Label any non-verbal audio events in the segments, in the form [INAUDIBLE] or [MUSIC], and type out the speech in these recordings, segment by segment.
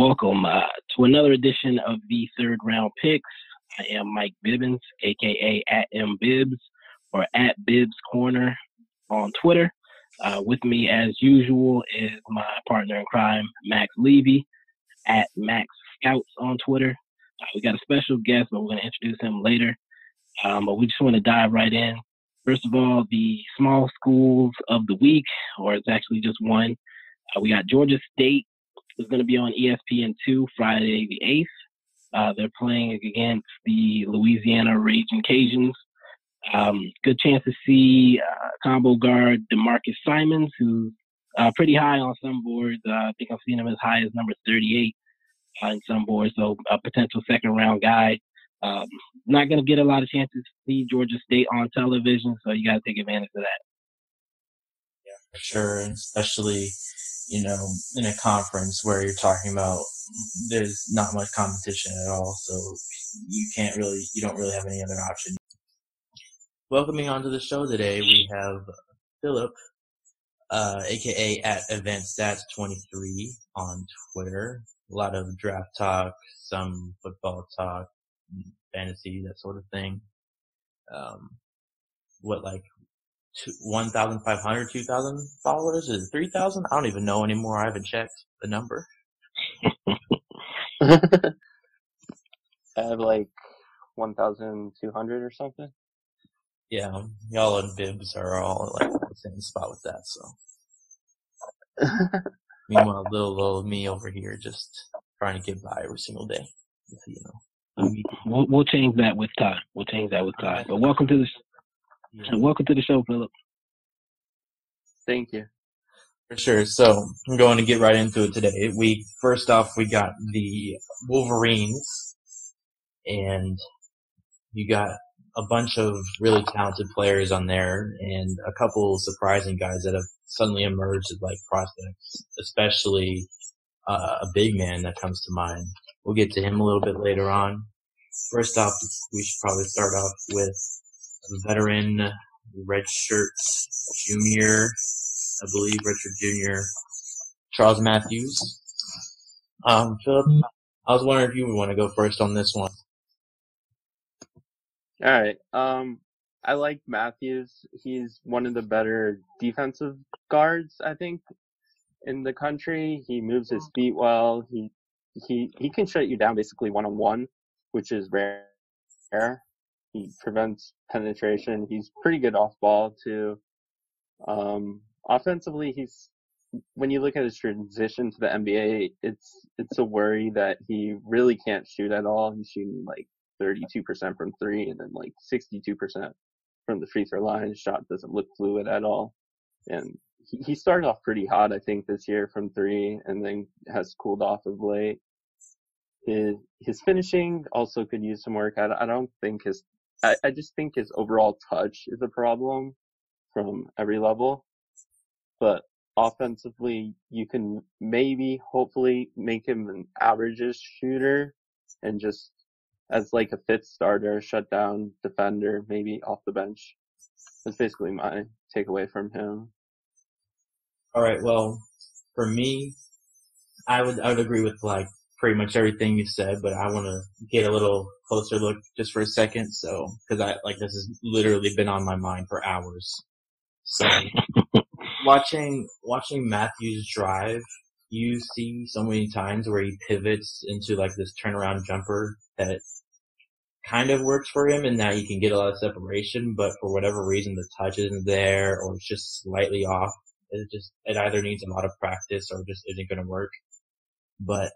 Welcome uh, to another edition of the third round picks. I am Mike Bibbins, aka at M Bibbs or at Bibbs Corner on Twitter. Uh, with me, as usual, is my partner in crime, Max Levy, at Max Scouts on Twitter. Uh, we got a special guest, but we're going to introduce him later. Um, but we just want to dive right in. First of all, the small schools of the week, or it's actually just one. Uh, we got Georgia State is going to be on ESPN2 Friday the 8th. Uh, they're playing against the Louisiana Raging Cajuns. Um, good chance to see uh, combo guard D'Marcus Simonds, who's uh, pretty high on some boards. Uh, I think I've seen him as high as number 38 uh, in some boards, so a potential second round guy. Um, not going to get a lot of chances to see Georgia State on television, so you got to take advantage of that. Sure, especially you know in a conference where you're talking about there's not much competition at all, so you can't really you don't really have any other option. Welcoming onto the show today, we have Philip, uh, aka at Advanced Stats 23 on Twitter. A lot of draft talk, some football talk, fantasy, that sort of thing. Um, what like 1,500, 2,000 followers? Is it 3,000? I don't even know anymore. I haven't checked the number. [LAUGHS] I have like 1,200 or something. Yeah, y'all and Bibbs are all like the same spot with that, so. [LAUGHS] Meanwhile, little old me over here just trying to get by every single day. You know. We'll, we'll change that with time. We'll change that with time. But welcome to the yeah. welcome to the show, Philip. Thank you. For sure. So I'm going to get right into it today. We first off we got the Wolverines, and you got a bunch of really talented players on there and a couple surprising guys that have suddenly emerged as like prospects, especially uh, a big man that comes to mind. We'll get to him a little bit later on. First off, we should probably start off with a veteran redshirt junior, I believe redshirt junior, Charles Matthews. Um, Philip, I was wondering if you would want to go first on this one. All right. Um, I like Matthews. He's one of the better defensive guards, I think, in the country. He moves his feet well. He he he can shut you down basically one on one, which is rare. He prevents penetration. He's pretty good off ball too. Um, offensively, he's when you look at his transition to the NBA, it's it's a worry that he really can't shoot at all. He's shooting like 32% from three and then like 62% from the free throw line. His shot doesn't look fluid at all. And he, he started off pretty hot, I think, this year from three and then has cooled off of late. His, his finishing also could use some work. I, I don't think his, I, I just think his overall touch is a problem from every level. But offensively, you can maybe, hopefully, make him an averages shooter and just as like a fifth starter, shutdown defender, maybe off the bench. That's basically my takeaway from him. All right. Well, for me, I would I would agree with like pretty much everything you said, but I want to get a little closer look just for a second. So, because I like this has literally been on my mind for hours. So, [LAUGHS] watching watching Matthews drive, you see so many times where he pivots into like this turnaround jumper that kind of works for him and that he can get a lot of separation, but for whatever reason the touch isn't there or it's just slightly off. It just, it either needs a lot of practice or just isn't going to work. But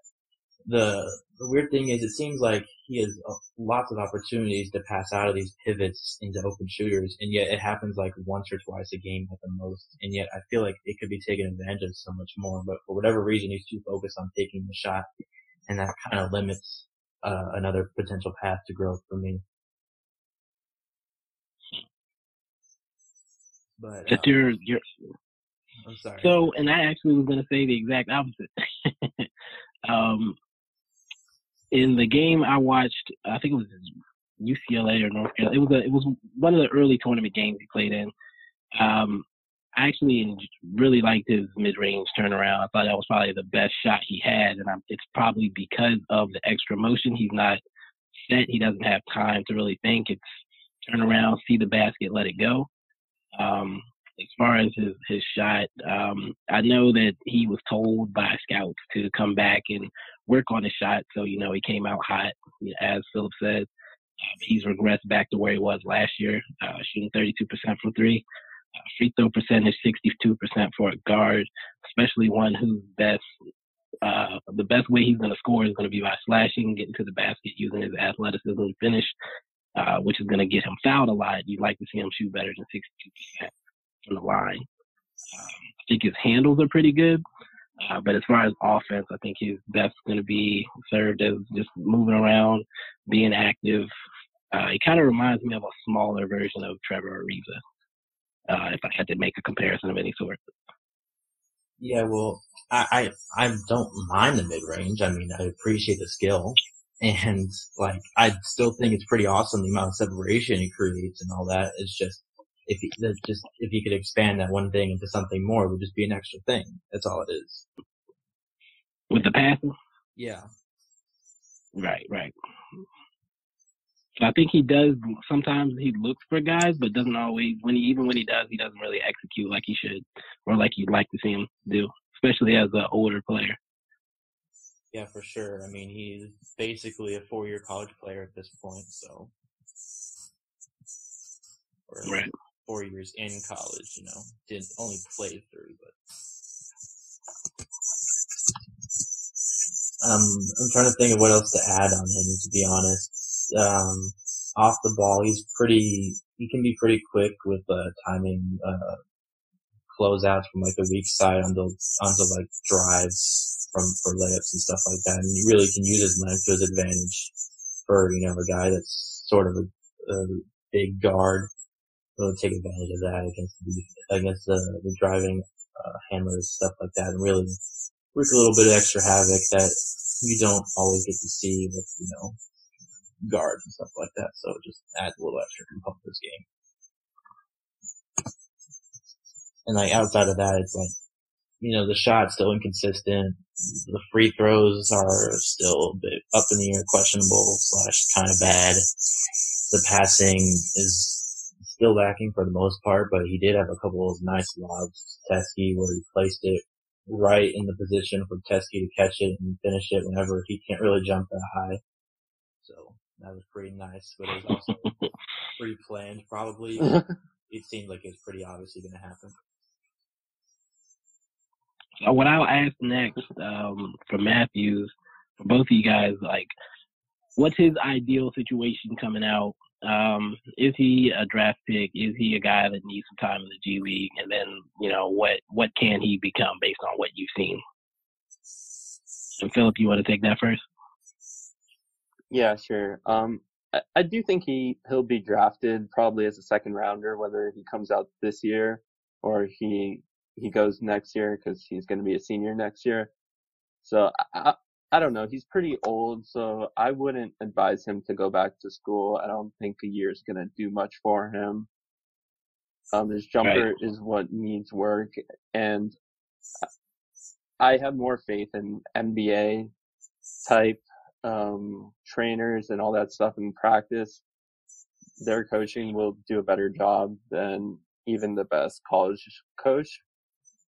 the, the weird thing is it seems like he has lots of opportunities to pass out of these pivots into open shooters and yet it happens like once or twice a game at the most. And yet I feel like it could be taken advantage of so much more, but for whatever reason he's too focused on taking the shot and that kind of limits uh, another potential path to growth for me. But um, you're, you're, I'm sorry. So, and I actually was going to say the exact opposite. [LAUGHS] um, in the game I watched, I think it was UCLA or North Carolina. It was a, it was one of the early tournament games he played in. Um, I actually really liked his mid-range turnaround. I thought that was probably the best shot he had, and I'm, it's probably because of the extra motion. He's not set. He doesn't have time to really think. It's turn around, see the basket, let it go. Um, as far as his his shot, um, I know that he was told by scouts to come back and work on his shot. So you know he came out hot, as Philip said. Um, he's regressed back to where he was last year, uh, shooting 32% from three. Uh, free throw percentage 62% for a guard, especially one who's best. Uh, the best way he's going to score is going to be by slashing, getting to the basket, using his athleticism to finish, uh, which is going to get him fouled a lot. You'd like to see him shoot better than 62% from the line. Um, I think his handles are pretty good. Uh, but as far as offense, I think his best going to be served as just moving around, being active. Uh, kind of reminds me of a smaller version of Trevor Ariza uh, if I had to make a comparison of any sort. Yeah, well, I, I, I don't mind the mid range. I mean, I appreciate the skill. And like, I still think it's pretty awesome the amount of separation he creates and all that. It's just, if he, just, if you could expand that one thing into something more, it would just be an extra thing. That's all it is. With the passing? Yeah. Right, right. So I think he does. Sometimes he looks for guys, but doesn't always. When he even when he does, he doesn't really execute like he should, or like you'd like to see him do, especially as an older player. Yeah, for sure. I mean, he's basically a four-year college player at this point, so right. Four years in college. You know, didn't only play three, but. Um, I'm trying to think of what else to add on him. To be honest, um, off the ball. He's pretty. He can be pretty quick with uh, timing uh, closeouts from like the weak side onto onto like drives from for layups and stuff like that. And he really can use his length to his advantage for you know a guy that's sort of a, a big guard. Really take advantage of that against the against the, the driving uh, handlers stuff like that, and really wreak a little bit of extra havoc that you don't always get to see with you know guards and stuff like that. So it just adds a little extra component to this game. And like outside of that, it's like, you know, the shot's still inconsistent. The free throws are still a bit up in the air, questionable slash kind of bad. The passing is still lacking for the most part, but he did have a couple of nice lobs to Teske where he placed it right in the position for Teske to catch it and finish it whenever he can't really jump that high. So that was pretty nice, but it was also [LAUGHS] pretty planned. Probably [LAUGHS] it seemed like it was pretty obviously going to happen. So what I'll ask next um, for Matthews, for both of you guys, like, what's his ideal situation coming out? Um, is he a draft pick? Is he a guy that needs some time in the G League? And then, you know, what what can he become based on what you've seen? So, Philip, you want to take that first? Yeah, sure. Um, I, I do think he he'll be drafted probably as a second rounder, whether he comes out this year or he he goes next year because he's going to be a senior next year. So I, I don't know. He's pretty old, so I wouldn't advise him to go back to school. I don't think a year is going to do much for him. Um, his jumper right. is what needs work, and I have more faith in NBA type um, trainers and all that stuff in practice, their coaching will do a better job than even the best college coach.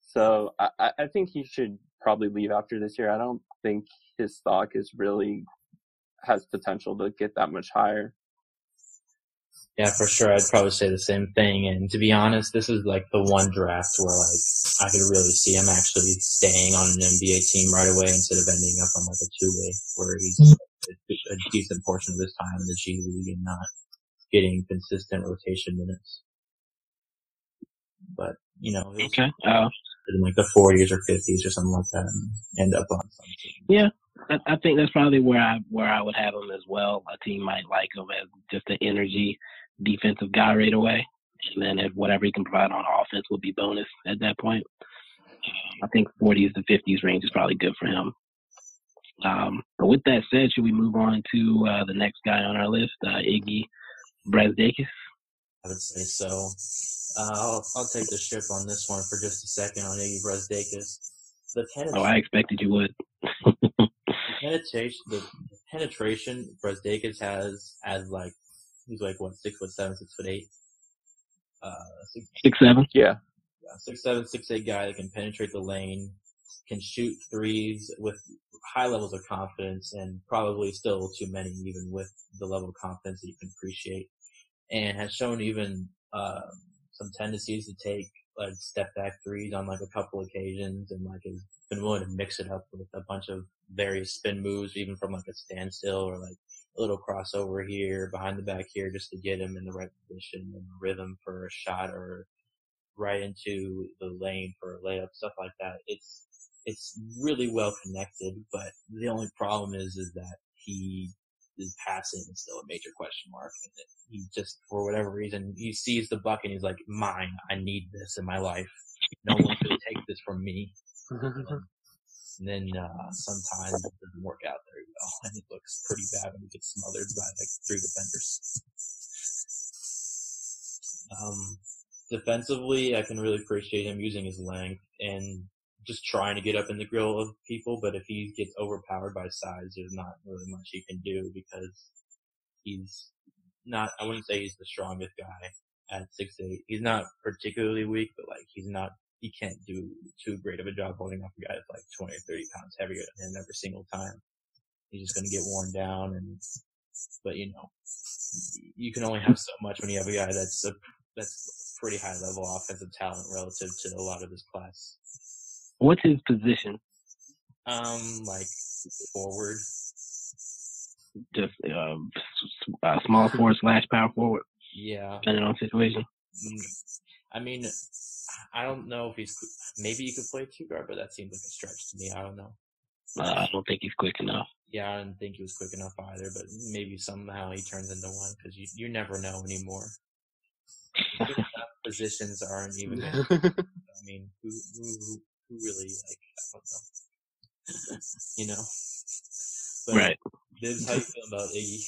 So I, I think he should probably leave after this year. I don't think his stock is really has potential to get that much higher. Yeah, for sure. I'd probably say the same thing. And to be honest, this is like the one draft where like I could really see him actually staying on an NBA team right away instead of ending up on like a two way where he's a decent portion of his time in the G League and not getting consistent rotation minutes. But you know, okay, uh, in like the 40s or 50s or something like that, and end up on something. Yeah, I, think that's probably where I where I would have him as well. A team might like him as just an energy defensive guy right away. And then if whatever he can provide on offense will be bonus at that point. I think 40s to 50s range is probably good for him. Um, but with that said, should we move on to uh, the next guy on our list, uh, Iggy Brazdeikis? I would say so. Uh, I'll, I'll take the ship on this one for just a second on Iggy Brazdeikis. The penetration, Oh, I expected you would. [LAUGHS] the penetration, the penetration Brazdeikis has as like, he's like what, six foot seven, six foot eight? Uh, six, Six seven. Yeah. yeah, six seven, six eight guy that can penetrate the lane, can shoot threes with high levels of confidence and probably still too many even with the level of confidence that you can appreciate and has shown even, uh, some tendencies to take like step back threes on like a couple occasions and like has been willing to mix it up with a bunch of various spin moves even from like a standstill or like a little crossover here behind the back here just to get him in the right position and rhythm for a shot or right into the lane for a layup, stuff like that. It's it's really well connected, but the only problem is is that he his passing is still a major question mark. And he just for whatever reason he sees the buck and he's like, Mine, I need this in my life. No one can take this from me. [LAUGHS] And then uh sometimes it doesn't work out very well [LAUGHS] and it looks pretty bad when he gets smothered by like three defenders. Um defensively I can really appreciate him using his length and just trying to get up in the grill of people, but if he gets overpowered by size, there's not really much he can do because he's not, I wouldn't say he's the strongest guy at six eight. He's not particularly weak, but like he's not, he can't do too great of a job holding off a guy that's like 20 or 30 pounds heavier than him every single time. He's just going to get worn down and, but you know, you can only have so much when you have a guy that's a, that's pretty high level offensive talent relative to a lot of his class. What's his position? Um, like forward. Just um, uh, small forward slash power forward, Yeah. depending on situation. Mm, I mean, I don't know if he's maybe you could play two guard, but that seems like a stretch to me. I don't know. Uh, I don't think he's quick enough. Yeah, I didn't think he was quick enough either, but maybe somehow he turns into one because you you never know anymore. [LAUGHS] Positions aren't even. [LAUGHS] I mean, who who who who really like? I don't know. [LAUGHS] you know. But Right. Bibbs, how you feel about Iggy?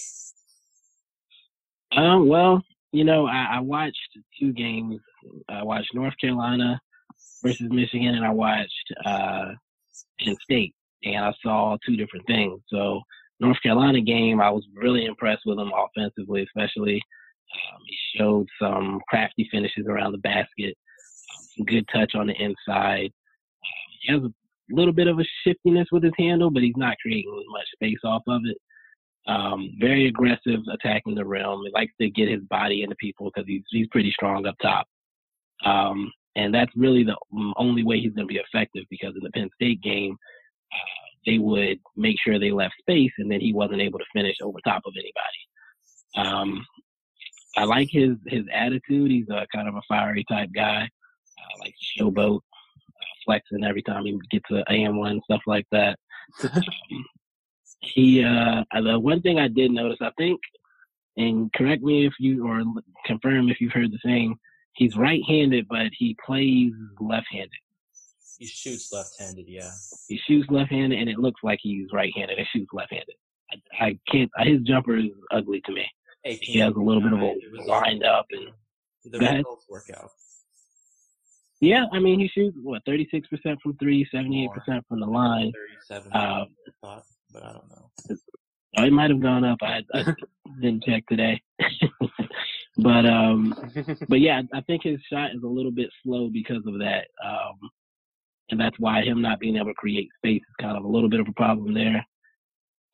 Um, well, you know, I, I watched two games. I watched North Carolina versus Michigan, and I watched uh, Penn State, and I saw two different things. So, North Carolina game, I was really impressed with him offensively, especially. Um, he showed some crafty finishes around the basket, good touch on the inside. He has a little bit of a shiftiness with his handle, but he's not creating much space off of it. Um, very aggressive attacking the rim. He likes to get his body into people because he's he's pretty strong up top. Um, and that's really the only way he's going to be effective because in the Penn State game, uh, they would make sure they left space, and then he wasn't able to finish over top of anybody. Um, I like his his attitude. He's a kind of a fiery type guy. Uh, like showboat, uh, flexing every time he gets an and-one stuff like that. [LAUGHS] he uh the one thing I did notice, I think, and correct me if you or confirm if you've heard the same. He's right-handed, but he plays left-handed. He shoots left-handed, yeah. He shoots left-handed, and it looks like he's right-handed and shoots left-handed. I, I can't. His jumper is ugly to me. Hey, He has a little bit of a results- up, and The results work out. yeah, I mean he shoots what 36% from three, 78% from the line. Uh, but I don't know. Oh, it might have gone up. I, I [LAUGHS] didn't check today, [LAUGHS] but um, [LAUGHS] but yeah, I think his shot is a little bit slow because of that. Um, and that's why him not being able to create space is kind of a little bit of a problem there.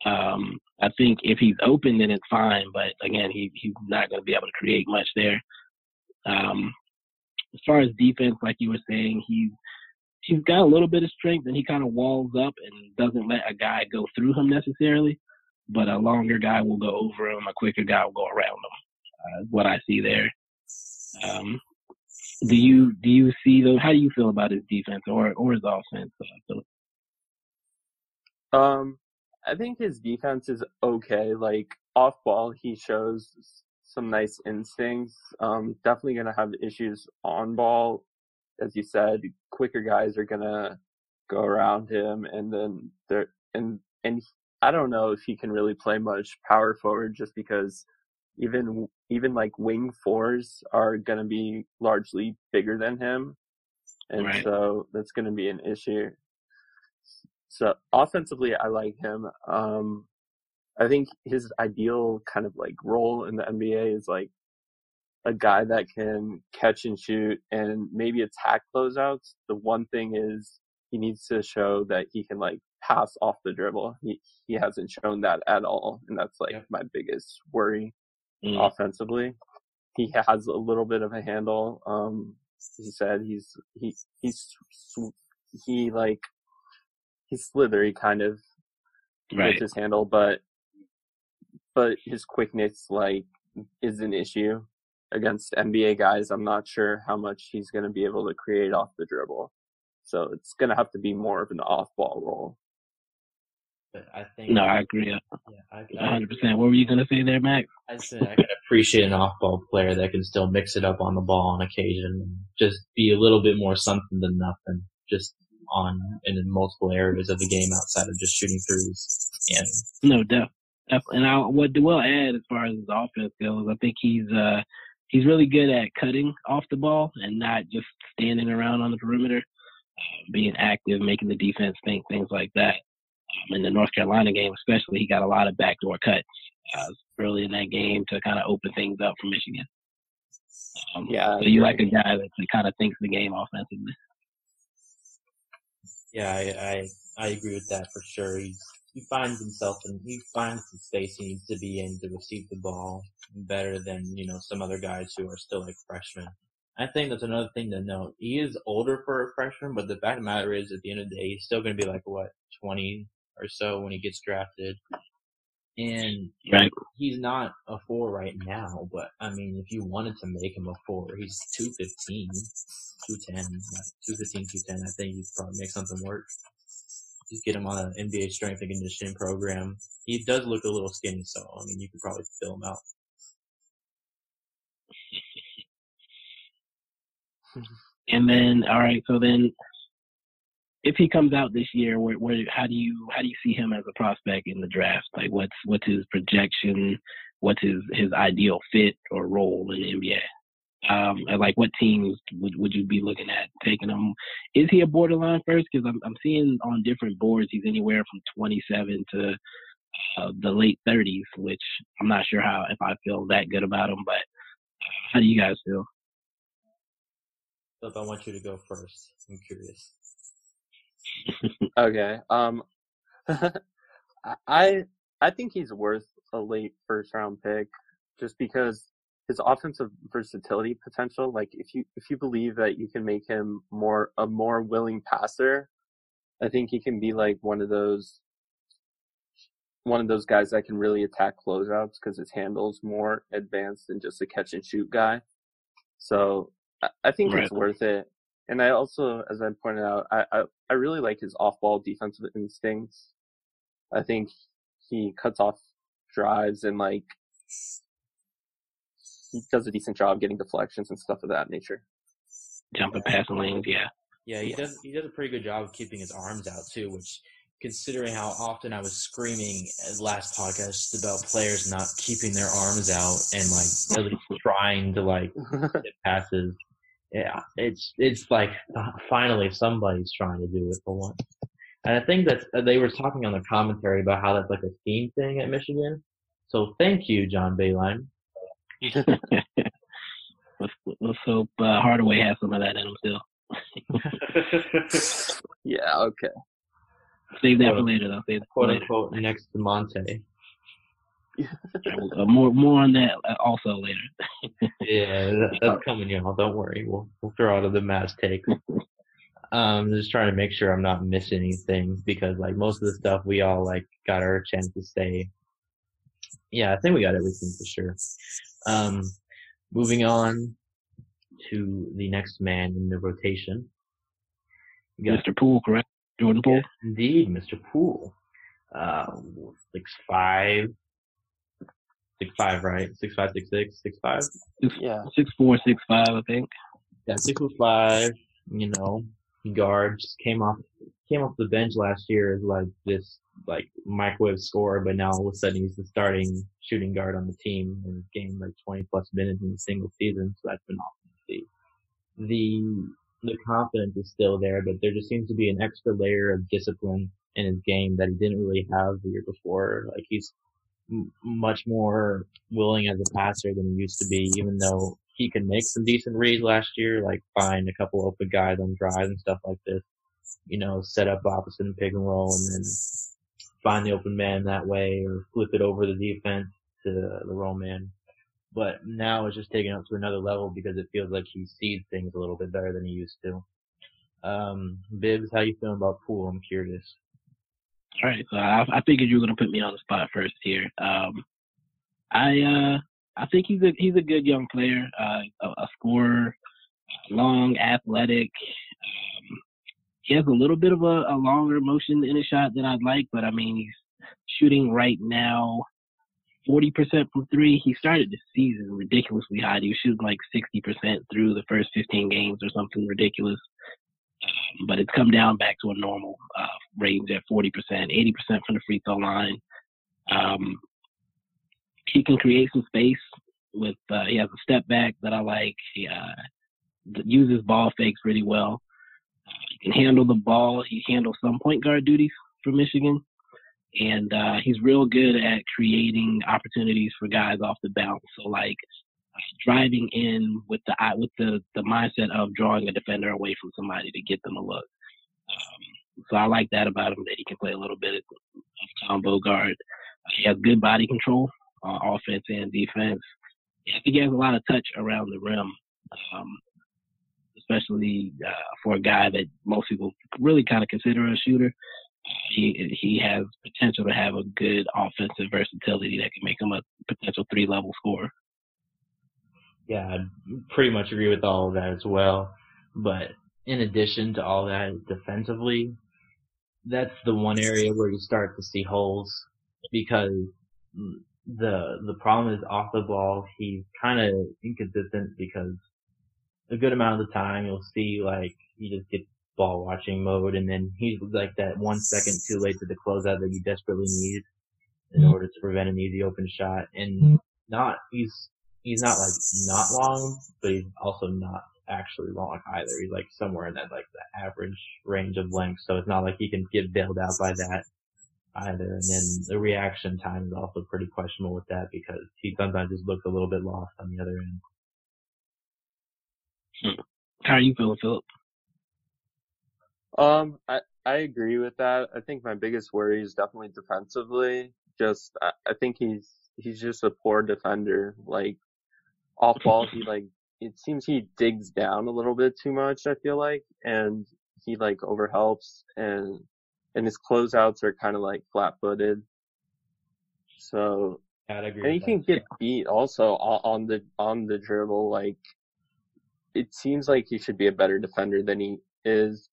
Um, I think if he's open, then it's fine. But again, he he's not going to be able to create much there. Um, as far as defense, like you were saying, he's he's got a little bit of strength, and he kind of walls up and doesn't let a guy go through him necessarily. But a longer guy will go over him, a quicker guy will go around him. Uh, what I see there. Um, do you do you see those? How do you feel about his defense or or his offense? Um, I think his defense is okay. Like off ball, he shows some nice instincts. Um, definitely gonna have issues on ball, as you said. Quicker guys are gonna go around him, and then there and and I don't know if he can really play much power forward just because even even like wing fours are going to be largely bigger than him, and Right. so that's going to be an issue. So offensively, I like him. Um, I think his ideal kind of like role in the NBA is like a guy that can catch and shoot and maybe attack closeouts. The one thing is he needs to show that he can like pass off the dribble. He he hasn't shown that at all, and that's like Yep. my biggest worry Mm. offensively. He has a little bit of a handle. Um, he said he's he he's he like he's slithery kind of Right. with his handle, but but his quickness like is an issue against NBA guys. I'm not sure how much he's going to be able to create off the dribble. So it's going to have to be more of an off-ball role. But I think No, I agree. yeah, I, I, 100%. What were you going to say there, Max? I said I can appreciate an off-ball player that can still mix it up on the ball on occasion and just be a little bit more something than nothing, just on and in multiple areas of the game outside of just shooting threes. And No, def, def, and I, what Dewell add as far as his offense goes, I think he's uh he's really good at cutting off the ball and not just standing around on the perimeter, uh, being active, making the defense think, things like that. Um, in the North Carolina game, especially, he got a lot of backdoor cuts uh, early in that game to kind of open things up for Michigan. Um, Yeah, so you I like a guy that kind of thinks the game offensively. yeah, I, I I agree with that for sure. He he finds himself and he finds the space he needs to be in to receive the ball better than you know some other guys who are still like freshmen. I think that's another thing to note. He is older for a freshman, but the fact of the matter is, at the end of the day, he's still going to be like what twenty or so when he gets drafted. And Right. he's not a four right now, but I mean, if you wanted to make him a four, he's 215, 210, 215, 210. I think you could probably make something work. Just get him on an NBA strength and conditioning program. He does look a little skinny, so I mean, you could probably fill him out. And then, all right, so then, if he comes out this year, where, where, how do you, how do you see him as a prospect in the draft? Like, what's, what's his projection? What's his, his ideal fit or role in the NBA? Um, like, what teams would, would you be looking at taking him? Is he a borderline first? Because I'm, I'm seeing on different boards he's anywhere from 27 to uh, the late 30s, which I'm not sure how if I feel that good about him. But how do you guys feel? Philip, I want you to go first. I'm curious. [LAUGHS] Okay. Um, [LAUGHS] I I think he's worth a late first round pick just because his offensive versatility potential. Like if you if you believe that you can make him more a more willing passer, I think he can be like one of those one of those guys that can really attack closeouts because his handle's more advanced than just a catch and shoot guy. So I, I think Right. it's worth it. And I also, as I pointed out, I, I, I really like his off-ball defensive instincts. I think he cuts off drives and like he does a decent job getting deflections and stuff of that nature. Jumping passing lanes, yeah. Yeah, he does. He does a pretty good job of keeping his arms out too, which, considering how often I was screaming at last podcast about players not keeping their arms out and like at least [LAUGHS] trying to like [LAUGHS] get passes. Yeah, it's it's like uh, finally somebody's trying to do it for once. And I think that uh, they were talking on the commentary about how that's like a team thing at Michigan. So thank you, John Beilein. [LAUGHS] let's, let's hope uh, Hardaway has some of that in him still. [LAUGHS] [LAUGHS] yeah, okay. Save that for Quote- later, though. Save that for Quote later. unquote next to Monte. Uh, more, more on that uh, also later. [LAUGHS] Yeah, that, that's coming, y'all. Don't worry. We'll we'll throw out of the mass take. [LAUGHS] Um, just trying to make sure I'm not missing anything because like most of the stuff we all like got our chance to say. Yeah, I think we got everything for sure. Um, moving on to the next man in the rotation. Got Mr. Poole, correct? Jordan Poole? Yes, indeed, Mr. Poole. Uh, six five, six five, right? Six five, six six, six five. Six, Yeah. six four, six five, I think. Yeah, six foot five. You know, guard just came off came off the bench last year as like this like microwave scorer, but now all of a sudden he's the starting shooting guard on the team and gained like 20 plus minutes in a single season. So that's been awesome to see. The the confidence is still there, but there just seems to be an extra layer of discipline in his game that he didn't really have the year before. Like he's much more willing as a passer than he used to be, even though he could make some decent reads last year, like find a couple open guys on drives and stuff like this. You know, set up opposite and pick and roll and then find the open man that way or flip it over the defense to the roll man. But now it's just taken up to another level because it feels like he sees things a little bit better than he used to. Um, Bibbs, how you feeling about Poole? I'm curious. All right, so I, I figured you were gonna put me on the spot first here. Um, I uh, I think he's a he's a good young player, uh, a, a scorer, long, athletic. Um, he has a little bit of a, a longer motion in his shot than I'd like, but I mean he's shooting right now 40% from three. He started the season ridiculously high. He was shooting like 60% through the first 15 games or something ridiculous. Um, but it's come down back to a normal uh, range at 40%, 80% from the free throw line. Um, he can create some space with, uh, he has a step back that I like. He uh, uses ball fakes really well. He can handle the ball. He handles some point guard duties for Michigan. And uh, he's real good at creating opportunities for guys off the bounce. So like driving in with the with the the mindset of drawing a defender away from somebody to get them a look. Um, so I like that about him that he can play a little bit of combo guard. He has good body control, uh, offense and defense. He has a lot of touch around the rim, um, especially uh, for a guy that most people really kind of consider a shooter. He he has potential to have a good offensive versatility that can make him a potential three level scorer yeah, I pretty much agree with all of that as well. But in addition to all that, defensively, that's the one area where you start to see holes because the the problem is off the ball. He's kind of inconsistent because a good amount of the time you'll see like he just gets ball watching mode, and then he's like that one second too late to the closeout that you desperately need in mm-hmm. order to prevent an easy open shot. And mm-hmm. not he's he's not like not long, but he's also not actually long either. He's like somewhere in that like the average range of length, so it's not like he can get bailed out by that either. And then the reaction time is also pretty questionable with that because he sometimes just looks a little bit lost on the other end. Hmm. How are you feeling, Philip? Um, I I agree with that. I think my biggest worry is definitely defensively. Just I, I think he's he's just a poor defender. Like off ball, he like it seems he digs down a little bit too much. I feel like, and he like overhelps, and and his closeouts are kind of like flat footed. So and he can get beat also on the on the dribble. Like it seems like he should be a better defender than he is.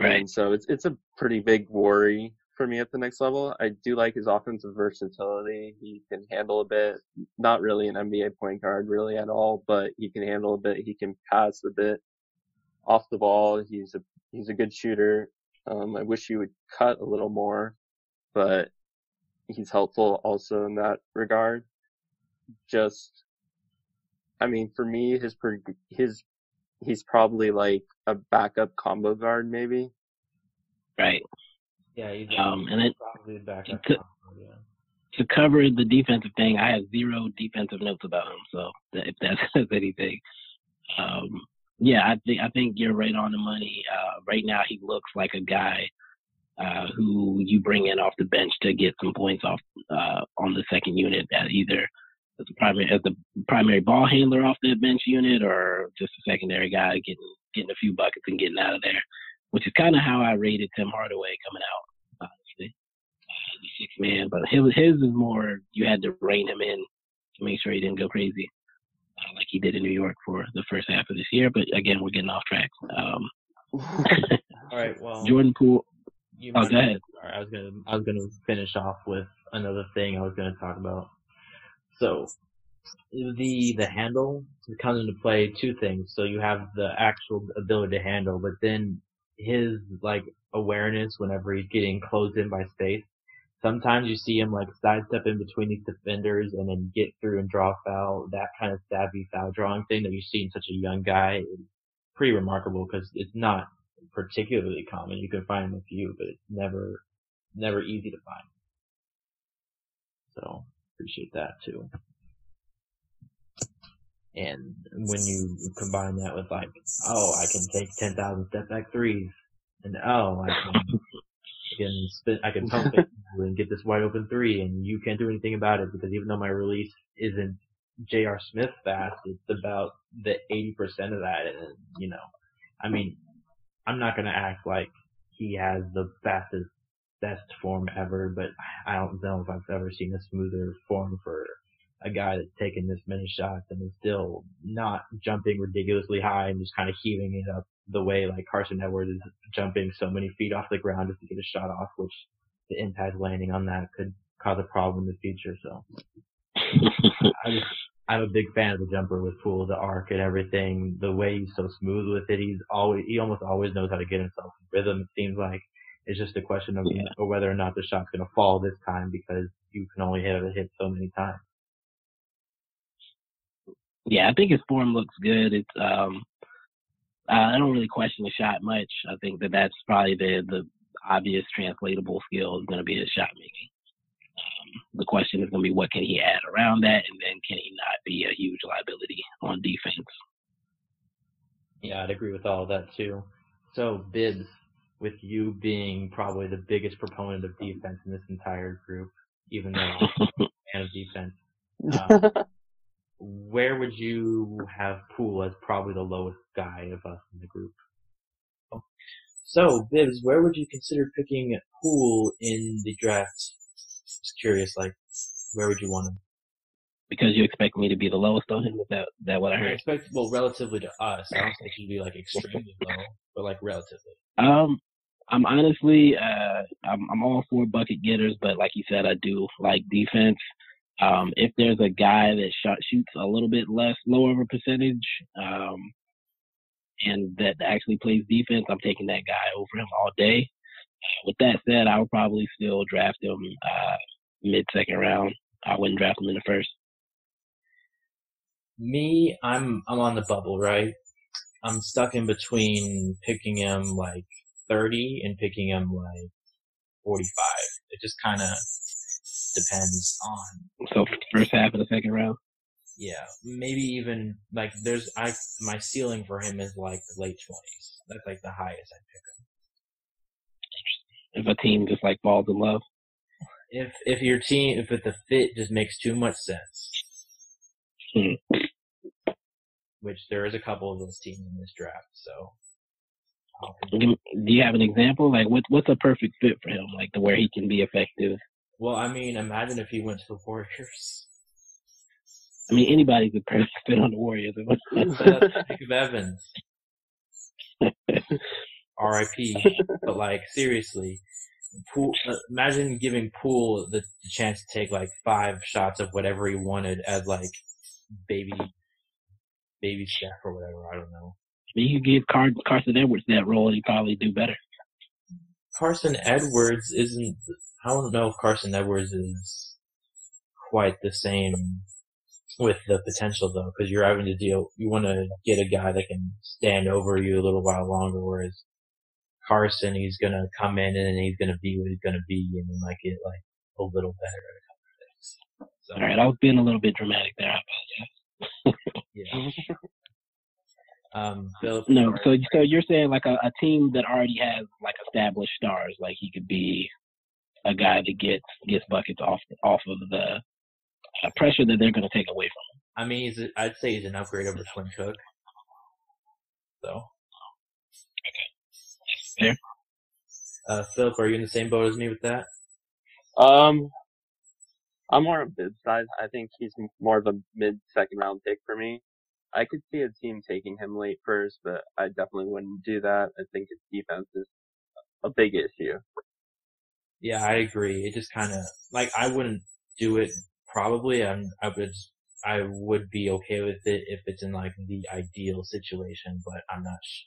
Right. And so it's it's a pretty big worry for me at the next level. I do like his offensive versatility. He can handle a bit, not really an NBA point guard really at all, but he can handle a bit. He can pass a bit off the ball. He's a, he's a good shooter. Um, I wish he would cut a little more, but he's helpful also in that regard. Just, I mean, for me, his, his, he's probably like a backup combo guard maybe. Right. Yeah, he's um, and it, to, yeah. to cover the defensive thing, I have zero defensive notes about him. So if that [LAUGHS] says anything, um, yeah, I think I think you're right on the money. Uh, right now, he looks like a guy uh, who you bring in off the bench to get some points off uh, on the second unit, at either as a primary as the primary ball handler off the bench unit, or just a secondary guy getting getting a few buckets and getting out of there which is kind of how I rated Tim Hardaway coming out, the six man, but his his is more you had to rein him in to make sure he didn't go crazy, uh, like he did in New York for the first half of this year. But again, we're getting off track. Um, [LAUGHS] All right, [LAUGHS] well, Jordan Poole. oh, go ahead. I was gonna I was gonna finish off with another thing I was gonna talk about. So the the handle comes into play two things. So you have the actual ability to handle, but then his like awareness whenever he's getting closed in by space sometimes you see him like sidestep in between these defenders and then get through and draw foul. That kind of savvy foul drawing thing that you see in such a young guy is pretty remarkable because it's not particularly common. You can find a few, but it's never, never easy to find. So appreciate that too. And when you combine that with like, oh, I can take 10,000 step back threes and oh, I can, I can spin, I can pump it and get this wide open three and you can't do anything about it because even though my release isn't J.R. Smith fast, it's about the 80% of that. And, you know, I mean, I'm not going to act like he has the fastest, best form ever, but I don't know if I've ever seen a smoother form for a guy that's taken this many shots and is still not jumping ridiculously high and just kind of heaving it up the way like Carson Edwards is jumping so many feet off the ground just to get a shot off, which the impact landing on that could cause a problem in the future. So [LAUGHS] I just, I'm a big fan of the jumper with Poole, the arc and everything. The way he's so smooth with it, he's always, he almost always knows how to get himself in rhythm. It seems like it's just a question of yeah. whether or not the shot's going to fall this time because you can only hit it hit so many times. Yeah, I think his form looks good. It's um, I don't really question the shot much. I think that that's probably the the obvious translatable skill is going to be his shot making. Um, the question is going to be what can he add around that, and then can he not be a huge liability on defense? Yeah, I'd agree with all of that too. So, Bibbs, with you being probably the biggest proponent of defense in this entire group, even though I'm a [LAUGHS] fan of defense, [LAUGHS] um, where would you have Poole as probably the lowest guy of us in the group? So, Bibbs, where would you consider picking Poole in the draft? Just curious, like, where would you want him? Because you expect me to be the lowest on him? Is that, that what I heard? I expect, well, relatively to us. I don't think he'd be like extremely low, but like relatively. Um, I'm honestly, uh, I'm, I'm all for bucket getters, but like you said, I do like defense. Um, if there's a guy that shot, shoots a little bit less, lower of a percentage, um, and that actually plays defense, I'm taking that guy over him all day. With that said, I would probably still draft him uh, mid second round. I wouldn't draft him in the first. Me, I'm I'm on the bubble, right? I'm stuck in between picking him like 30 and picking him like 45. It just kind of depends on. So first half of the second round. Yeah, maybe even like there's I my ceiling for him is like late twenties. That's like the highest I'd pick him. If a team just like falls in love. If if your team if the fit just makes too much sense. Hmm. Which there is a couple of those teams in this draft, so. Do you have an example? Like, what what's a perfect fit for him? Like, to where he can be effective well, I mean, imagine if he went to the Warriors. I mean, anybody's a perfect fit [LAUGHS] on the Warriors. [LAUGHS] Jacob Evans. [LAUGHS] R.I.P. But like, seriously, Poole, uh, imagine giving Poole the, chance to take like five shots of whatever he wanted as like baby, baby Steph or whatever. I don't know. You could give Car- Carson Edwards that role and he'd probably do better. Carson Edwards isn't I don't know if Carson Edwards is quite the same with the potential though, because you're having to deal. You want to get a guy that can stand over you a little while longer, whereas Carson, he's gonna come in and he's gonna be what he's gonna be, and he might get like a little better at a couple of things. So, All right, I was being a little bit dramatic there. I apologize. yeah. [LAUGHS] Um, Bill, no, so so you're saying like a, a team that already has like established stars, like he could be a guy that gets gets buckets off off of the uh, pressure that they're going to take away from him. I mean, he's a, I'd say he's an upgrade over Quinn Cook. So. Okay. Fair. Uh, Philip, are you in the same boat as me with that? Um, I'm more on Bibbs side. I think he's more of a mid second round pick for me. I could see a team taking him late first, but I definitely wouldn't do that. I think his defense is a big issue. Yeah, I agree. It just kind of like I wouldn't do it. Probably, I'm. I would. I would be okay with it if it's in like the ideal situation, but I'm not. Sh-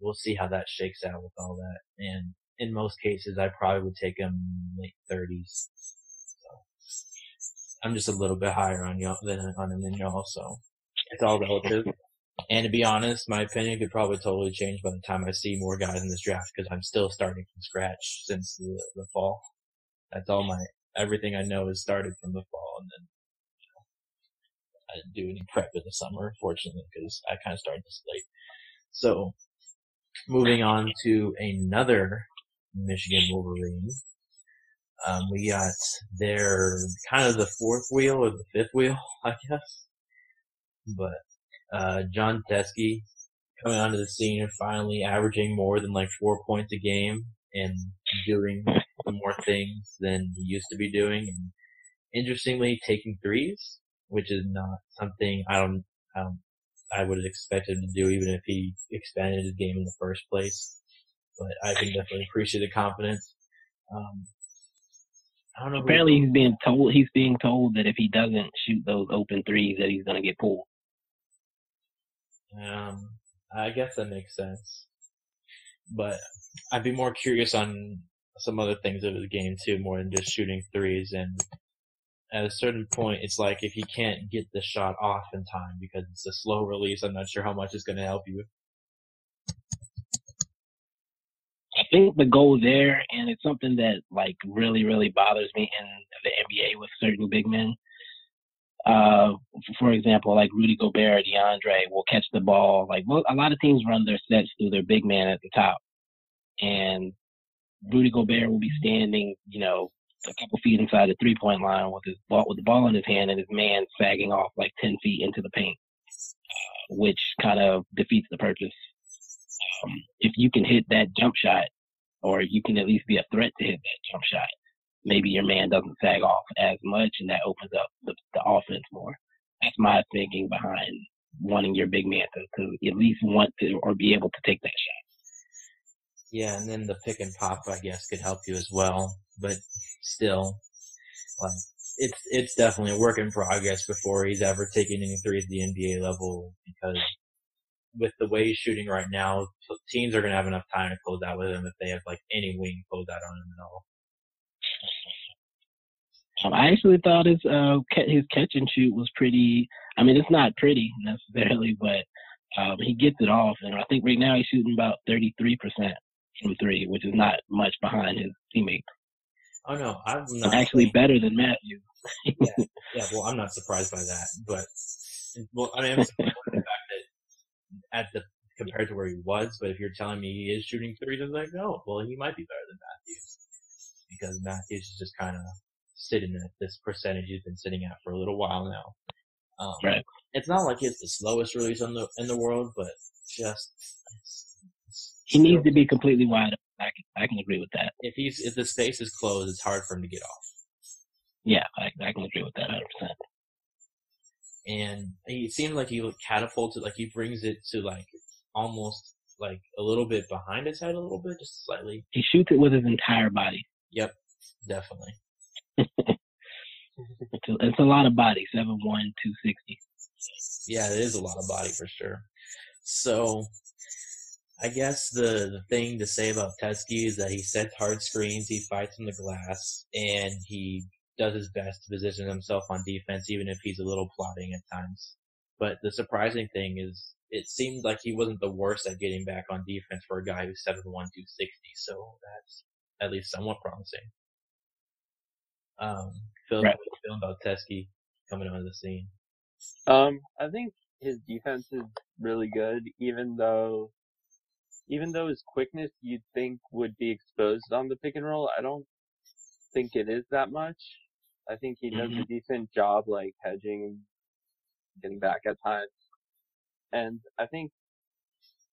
we'll see how that shakes out with all that. And in most cases, I probably would take him late 30s. So I'm just a little bit higher on y'all than on him than y'all, so it's all relative. And to be honest, my opinion could probably totally change by the time I see more guys in this draft because I'm still starting from scratch since the, the fall. That's all my everything I know is started from the fall, and then you know, I didn't do any prep in the summer, fortunately, because I kind of started this late. So, moving on to another Michigan Wolverine. Um, we got their kind of the fourth wheel or the fifth wheel, [LAUGHS] I guess. But uh, Jon Teske coming onto the scene and finally averaging more than like four points a game and doing more things than he used to be doing. And interestingly, taking threes, which is not something I don't, I don't, I would have expected him to do even if he expanded his game in the first place. But I can definitely appreciate the confidence. Um, I don't know. Apparently, he's being told he's being told that if he doesn't shoot those open threes, that he's gonna get pulled. Um, I guess that makes sense. But I'd be more curious on some other things of his game too, more than just shooting threes. And at a certain point, it's like if he can't get the shot off in time because it's a slow release, I'm not sure how much it's going to help you. I think the goal there, and it's something that like really, really bothers me in the NBA with certain big men. Uh, for example, like Rudy Gobert, DeAndre will catch the ball. Like well, a lot of teams run their sets through their big man at the top, and Rudy Gobert will be standing, you know, a couple feet inside the three point line with his ball with the ball in his hand and his man sagging off like ten feet into the paint, which kind of defeats the purpose. Um, if you can hit that jump shot, or you can at least be a threat to hit that jump shot, maybe your man doesn't sag off as much, and that opens up the, the offense more. That's my thinking behind wanting your big man to, to at least want to or be able to take that shot. Yeah, and then the pick and pop, I guess, could help you as well. But still, like it's it's definitely a work in progress before he's ever taken any threes at the NBA level because with the way he's shooting right now, teams are gonna have enough time to close out with him if they have like any wing close out on him at all. Um, I actually thought his uh his catch and shoot was pretty. I mean, it's not pretty necessarily, but um, he gets it off, and I think right now he's shooting about thirty three percent from three, which is not much behind his teammates. Oh no, I'm not actually better than Matthew. yeah, [LAUGHS] yeah, well, I'm not surprised by that, but well, I mean, I'm surprised by the fact that at the compared to where he was, but if you're telling me he is shooting threes, I'm like, oh, well, he might be better than Matthews because Matthews is just kind of sitting at this percentage he's been sitting at for a little while now. Um, right. It's not like it's the slowest release in the in the world, but just he needs to be completely wide open. I can, I can agree with that. If he's if the space is closed, it's hard for him to get off. Yeah, I, I can agree with that 100. percent And he seems like he catapulted, like he brings it to like almost like a little bit behind his head, a little bit, just slightly. He shoots it with his entire body. Yep, definitely. [LAUGHS] it's a lot of body, seven one, two sixty. Yeah, it is a lot of body for sure. So I guess the, the thing to say about Teske is that he sets hard screens, he fights in the glass, and he does his best to position himself on defense, even if he's a little plotting at times. But the surprising thing is, it seemed like he wasn't the worst at getting back on defense for a guy who's 7'1", 260, so that's at least somewhat promising. Um, Phil, right. what about Teske coming onto the scene? Um, I think his defense is really good, even though even though his quickness you'd think would be exposed on the pick and roll, I don't think it is that much. I think he does mm-hmm. a decent job like hedging and getting back at times. And I think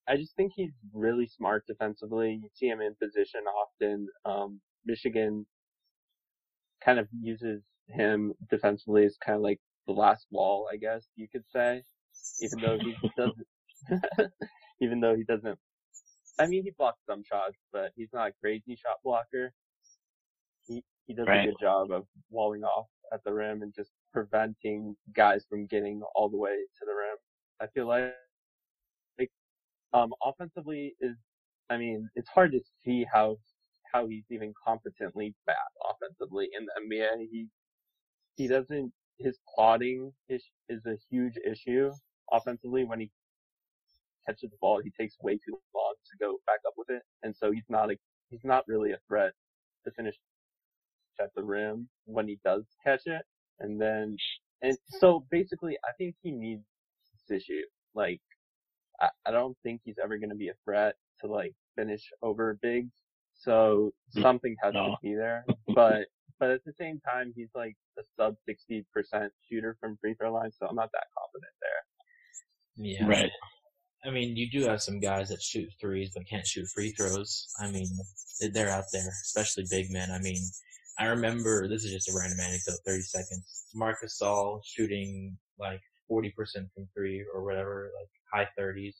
I just think he's really smart defensively. You see him in position often. Um, Michigan kind of uses him defensively as kind of like the last wall, I guess you could say. Even though he [LAUGHS] doesn't, [LAUGHS] even though he doesn't I mean, he blocks some shots, but he's not a crazy shot blocker. He he does right. a good job of walling off at the rim and just preventing guys from getting all the way to the rim. I feel like, like, um, offensively is, I mean, it's hard to see how how he's even competently bad offensively in the NBA. He he doesn't his plotting is is a huge issue offensively when he catches the ball. He takes way too long to go back up with it, and so he's not a he's not really a threat to finish at the rim when he does catch it. And then and so basically, I think he needs this issue. Like I, I don't think he's ever going to be a threat to like finish over bigs. So mm, something has No. to be there, [LAUGHS] but but at the same time, he's like a sub 60% shooter from free throw line, so I'm not that confident there. Yeah. Right. I mean, you do have some guys that shoot threes but can't shoot free throws. I mean, they're out there, especially big men. I mean, I remember, this is just a random anecdote, 30 seconds. Marcus Saul shooting like 40% from three or whatever, like high 30s.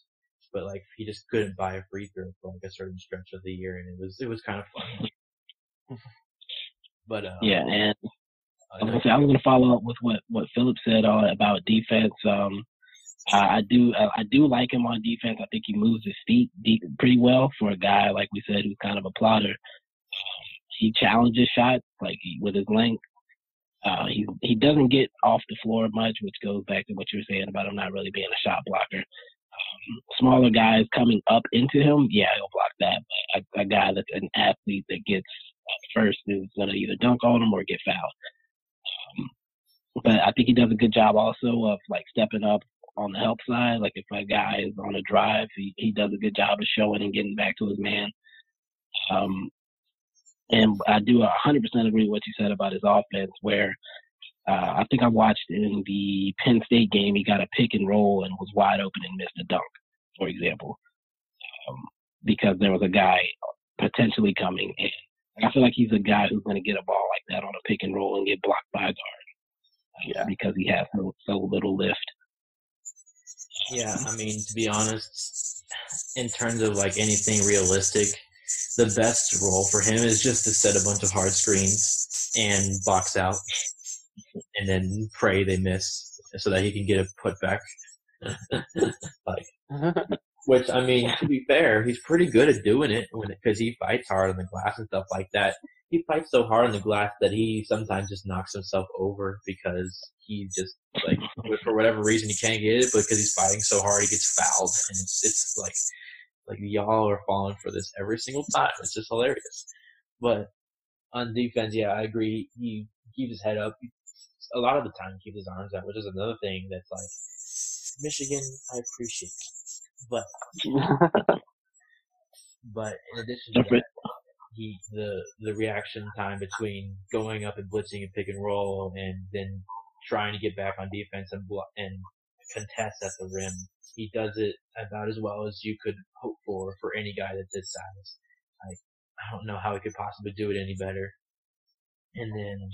But like, he just couldn't buy a free throw for like a certain stretch of the year and it was, it was kind of funny. [LAUGHS] but, uh, Yeah, and I was gonna I was gonna follow up with what what Philip said uh, about defense. Um, I, I do I, I do like him on defense. I think he moves his feet deep, pretty well for a guy like we said who's kind of a plotter. He challenges shots like he, with his length. Uh, he he doesn't get off the floor much, which goes back to what you were saying about him not really being a shot blocker. Um, smaller guys coming up into him, yeah, he'll block that. But a, a guy that's an athlete that gets uh, first is gonna either dunk on him or get fouled but I think he does a good job also of like stepping up on the help side. Like if a guy is on a drive, he, he does a good job of showing and getting back to his man. Um, and I do 100% agree with what you said about his offense, where uh, I think I watched in the Penn State game, he got a pick and roll and was wide open and missed a dunk, for example, um, because there was a guy potentially coming in. I feel like he's a guy who's going to get a ball like that on a pick and roll and get blocked by a guard Yeah. because he has so, so little lift. Yeah, I mean, to be honest, in terms of like anything realistic, the best role for him is just to set a bunch of hard screens and box out, and then pray they miss so that he can get a putback. [LAUGHS] like, which I mean, to be fair, he's pretty good at doing it because he fights hard on the glass and stuff like that. He fights so hard on the glass that he sometimes just knocks himself over because he just like for whatever reason he can't get it but because he's fighting so hard he gets fouled and it's it's like like y'all are falling for this every single time. It's just hilarious. But on defense, yeah, I agree. He keeps his head up. A lot of the time, he keeps his arms out, which is another thing that's like Michigan. I appreciate, but [LAUGHS] but in addition to that, he the the reaction time between going up and blitzing and pick and roll and then trying to get back on defense and blo- and contest at the rim. He does it about as well as you could hope for for any guy that's his size. Like I don't know how he could possibly do it any better. And then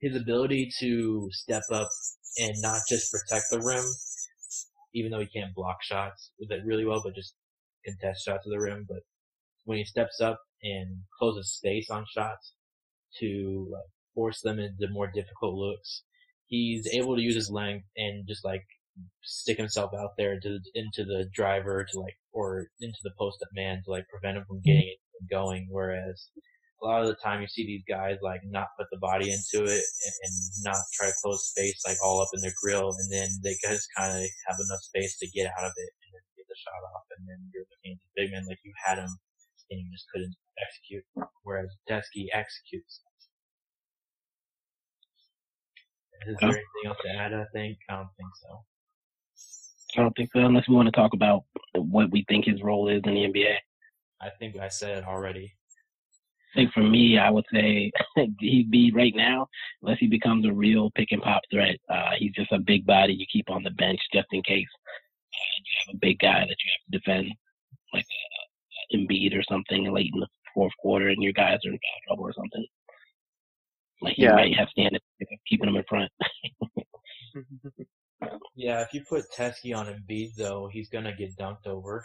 his ability to step up and not just protect the rim, even though he can't block shots with it really well, but just contest shots to the rim. But when he steps up and closes space on shots to like, force them into more difficult looks, he's able to use his length and just like stick himself out there into into the driver to like or into the post up man to like prevent him from mm-hmm. getting it going. Whereas a lot of the time you see these guys like not put the body into it and, and not try to close space like all up in their grill, and then they just kind of have enough space to get out of it and then get the shot off, and then you're looking at the big man like you had him and you just couldn't execute. Whereas Teske executes. Is there anything else to add? I think I don't think so. I don't think so, unless we want to talk about what we think his role is in the NBA. I think I said it already. I think for me, I would say [LAUGHS] he'd be right now, unless he becomes a real pick and pop threat. Uh, he's just a big body you keep on the bench just in case uh, you have a big guy that you have to defend, like uh, Embiid or something late in the fourth quarter, and your guys are in foul trouble or something. Like you Yeah. might have standing keeping them in front. [LAUGHS] [LAUGHS] Yeah, if you put Teske on Embiid though, he's gonna get dunked over.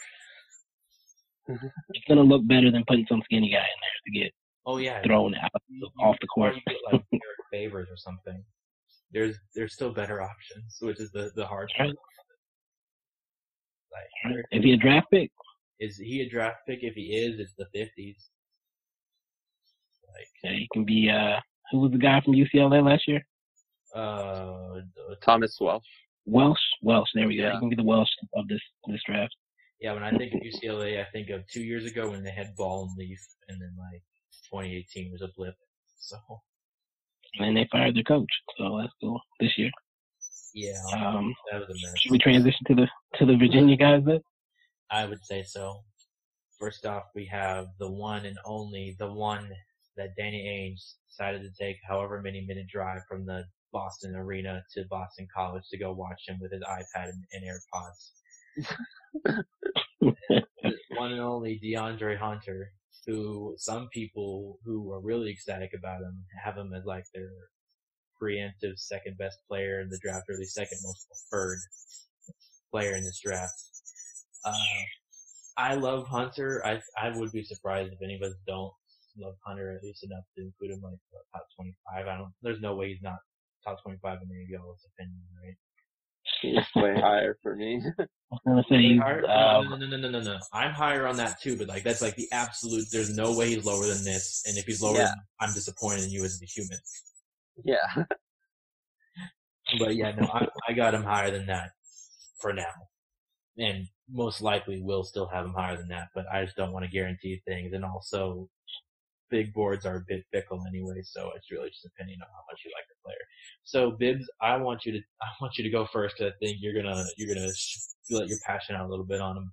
It's gonna look better than putting some skinny guy in there to get Oh yeah, thrown out you- off the Or court. you get like [LAUGHS] Derrick Favors or something. There's there's still better options, which is the the hard part. Right. Like, Is he a draft pick? is he a draft pick? If he is, it's the fifties. Yeah, he can be. Uh, who was the guy from UCLA last year? Uh, Thomas Welsh. Welsh. Welsh. There we go. Yeah. He can be the Welsh of this this draft. yeah, when I think of UCLA, I think of two years ago when they had Ball and Leaf, and then like 2018 was a blip. So And then they fired their coach, so that's cool this year. yeah, Um, that was a mess. should we transition to the to the Virginia guys then? I would say so. First off, we have the one and only, the one that Danny Ainge decided to take however many minute drive from the Boston arena to Boston College to go watch him with his iPad and, and AirPods. [LAUGHS] One and only De'Andre Hunter, who some people who are really ecstatic about him have him as like their preemptive second best player in the draft, or the second most preferred player in this draft. Uh, I love Hunter. I I would be surprised if any of us don't love Hunter at least enough to include him like what, top 25. I don't. There's no way he's not top 25 in any of y'all's opinion, right? He's way higher for me. [LAUGHS] I was he's, Higher- um, no, no, no, no, no, no. I'm higher on that too, but like that's like the absolute. There's no way he's lower than this, and if he's lower, Yeah. than, I'm disappointed in you as a human. yeah. But yeah, no, I, I got him higher than that for now, and most likely will still have him higher than that. But I just don't want to guarantee things, and also big boards are a bit fickle anyway, so it's really just depending on how much you like the player. So Bibbs, I want you to [LAUGHS] I want you to go first. I think you're gonna you're gonna let your passion out a little bit on him.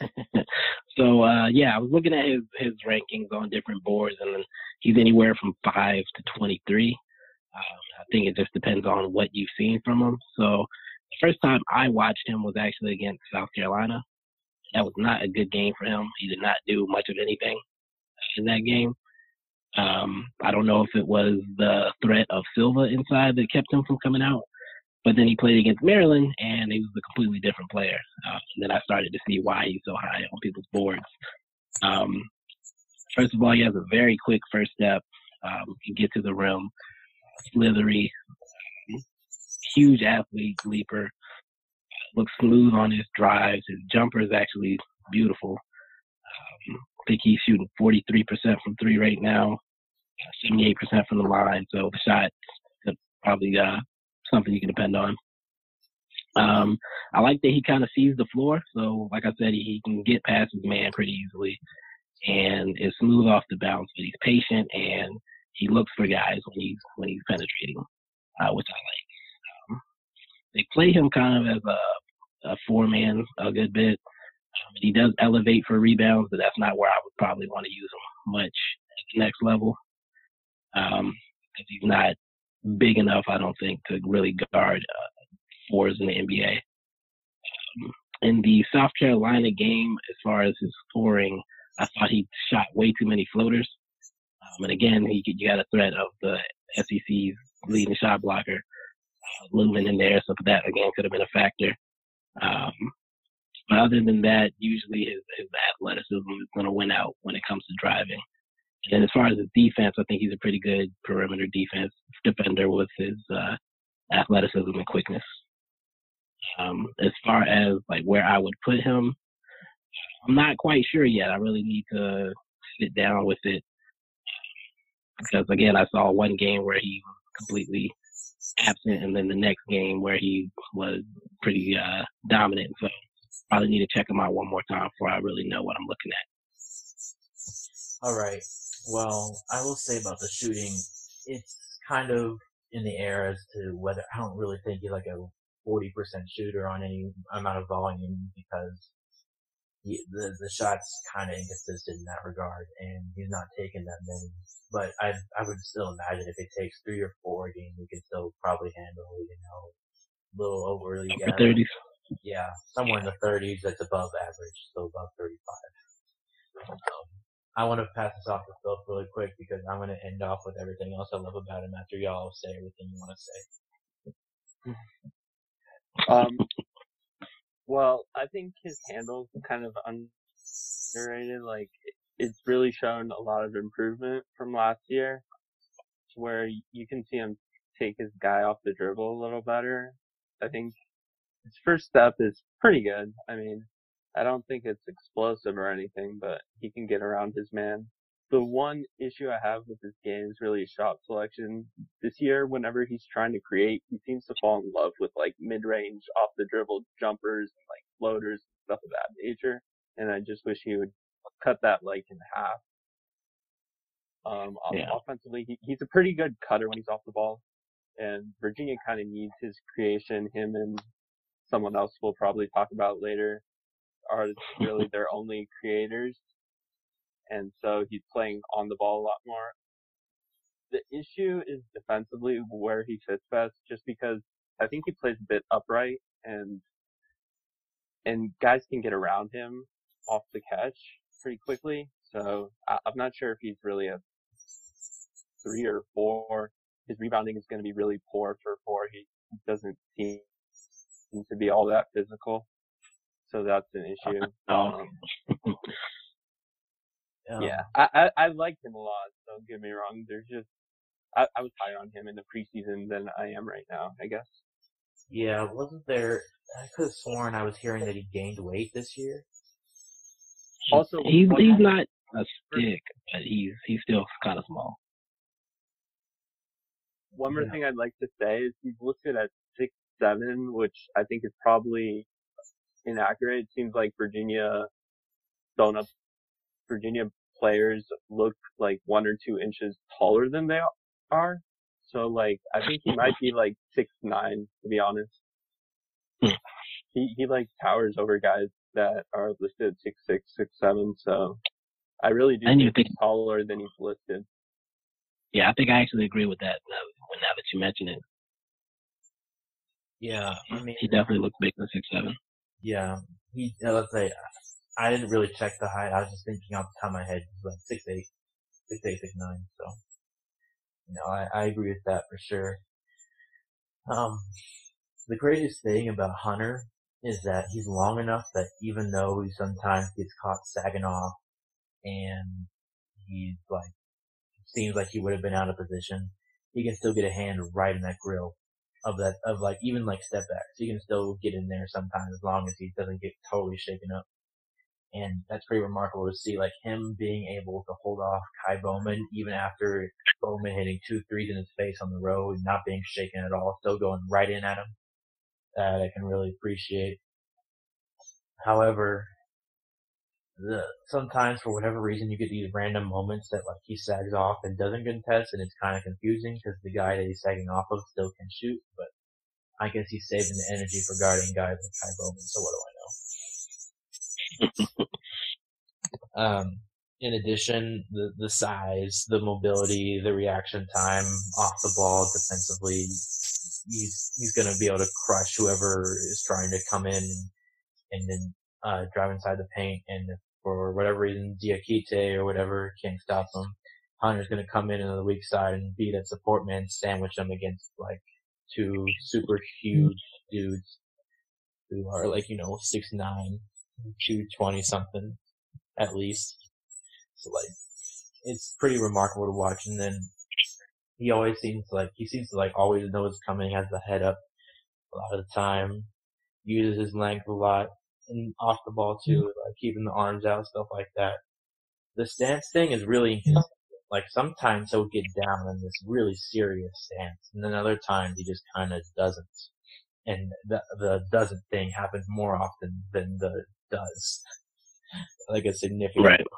[LAUGHS] So uh, yeah, I was looking at his his rankings on different boards, and he's anywhere from five to twenty three. Um, I think it just depends on what you've seen from him. So the first time I watched him was actually against South Carolina. That was not a good game for him. He did not do much of anything in that game. Um, I don't know if it was the threat of Silva inside that kept him from coming out. But then he played against Maryland, and he was a completely different player. Uh, and then I started to see why he's so high on people's boards. Um, first of all, he has a very quick first step. Um, can get to the rim, slithery, huge athlete, leaper. Looks smooth on his drives. His jumper is actually beautiful. Think he's shooting 43% from three right now, uh, 78% from the line. So the shot probably uh, something you can depend on. Um, I like that he kind of sees the floor. So, like I said, he, he can get past his man pretty easily and is smooth off the bounce, but he's patient and he looks for guys when he's when he's penetrating, uh, which I like. Um, they play him kind of as a, a four man a good bit. Um, he does elevate for rebounds, but that's not where I would probably want to use him much at the next level. Um, because he's not big enough, I don't think, to really guard uh, fours in the NBA. Um, in the South Carolina game, as far as his scoring, I thought he shot way too many floaters. Um, and again, he you got a threat of the SEC's leading shot blocker uh, looming in there, so that again could have been a factor. Um, but other than that, usually his, his athleticism is going to win out when it comes to driving. And as far as his defense, I think he's a pretty good perimeter defense defender with his uh, athleticism and quickness. Um, as far as like where I would put him, I'm not quite sure yet. I really need to sit down with it because again, I saw one game where he was completely absent, and then the next game where he was pretty uh, dominant. So probably need to check him out one more time before I really know what I'm looking at. All right. Well, I will say about the shooting, it's kind of in the air as to whether I don't really think he's like a 40% shooter on any amount of volume because he, the the shots kind of inconsistent in that regard, and he's not taking that many. But I I would still imagine if it takes three or four games, he can still probably handle you know a little over the Upper thirties. Yeah, somewhere in the 30s that's above average, so above 35. Um, I want to pass this off to Phil really quick because I'm going to end off with everything else I love about him after y'all say everything you want to say. Um, well, I think his handle's kind of underrated. Like, it's really shown a lot of improvement from last year, where you can see him take his guy off the dribble a little better. I think his first step is pretty good. I mean, I don't think it's explosive or anything, but he can get around his man. the one issue I have with his game is really shot selection. This year, whenever he's trying to create, he seems to fall in love with like mid-range, off the dribble jumpers, and, like floaters, and stuff of that nature. And I just wish he would cut that like in half. Um, yeah. offensively, he, he's a pretty good cutter when he's off the ball. And Virginia kind of needs his creation. Him and someone else we'll probably talk about later are [LAUGHS] really their only creators and so he's playing on the ball a lot more. The issue is defensively where he fits best, just because I think he plays a bit upright and and guys can get around him off the catch pretty quickly. So I, I'm not sure if he's really a three or four. His rebounding is going to be really poor for four. He doesn't seem to be all that physical. So that's an [LAUGHS] issue. Um, [LAUGHS] um, yeah, I, I I liked him a lot. Don't get me wrong. There's just I, I was higher on him in the preseason than I am right now. I guess. Yeah, wasn't there? I could have sworn I was hearing that he gained weight this year. Also, he's he's not a stick, but he's he's still kind of small. One more yeah. thing I'd like to say is he's listed at six seven, which I think is probably inaccurate. It seems like Virginia don't up Virginia players look like one or two inches taller than they are. So like, I think he might be like six nine, to be honest. Hmm. He he like towers over guys that are listed six six six seven. So I really do think, think he's taller than he's listed. Yeah, I think I actually agree with that. Now, now that you mention it. Yeah, I mean, he definitely looks big for six seven. Yeah, he. Let's say I didn't really check the height. I was just thinking off the top of my head, he's like six eight, six eight, six nine. So, you know, I, I agree with that for sure. Um, the greatest thing about Hunter is that he's long enough that even though he sometimes gets caught sagging off and he's like, seems like he would have been out of position, he can still get a hand right in that grill of that, of like, even like step back. So you can still get in there sometimes as long as he doesn't get totally shaken up. And that's pretty remarkable to see, like him being able to hold off Ky Bowman even after Bowman hitting two threes in his face on the road, and not being shaken at all, still going right in at him. That I can really appreciate. However, the, sometimes for whatever reason you get these random moments that like he sags off and doesn't contest and it's kind of confusing because the guy that he's sagging off of still can shoot, but I guess he's saving the energy for guarding guys like Ky Bowman, so what do I know? [LAUGHS] um, in addition, the, the size, the mobility, the reaction time off the ball defensively, he's, he's going to be able to crush whoever is trying to come in and then, uh, drive inside the paint. And for whatever reason, Diakite or whatever can't stop him, Hunter's going to come in on the weak side and be that support man, sandwich them against like two super huge dudes who are like, you know, six nine, two twenty something at least. So like, it's pretty remarkable to watch. And then he always seems like he seems to like always know what's coming, has the head up a lot of the time, uses his length a lot, and off the ball too, like keeping the arms out, stuff like that. The stance thing is really [LAUGHS] like sometimes he'll get down in this really serious stance, and then other times he just kind of doesn't. And the the doesn't thing happens more often than the does. [LAUGHS] like a significant. Right. [LAUGHS]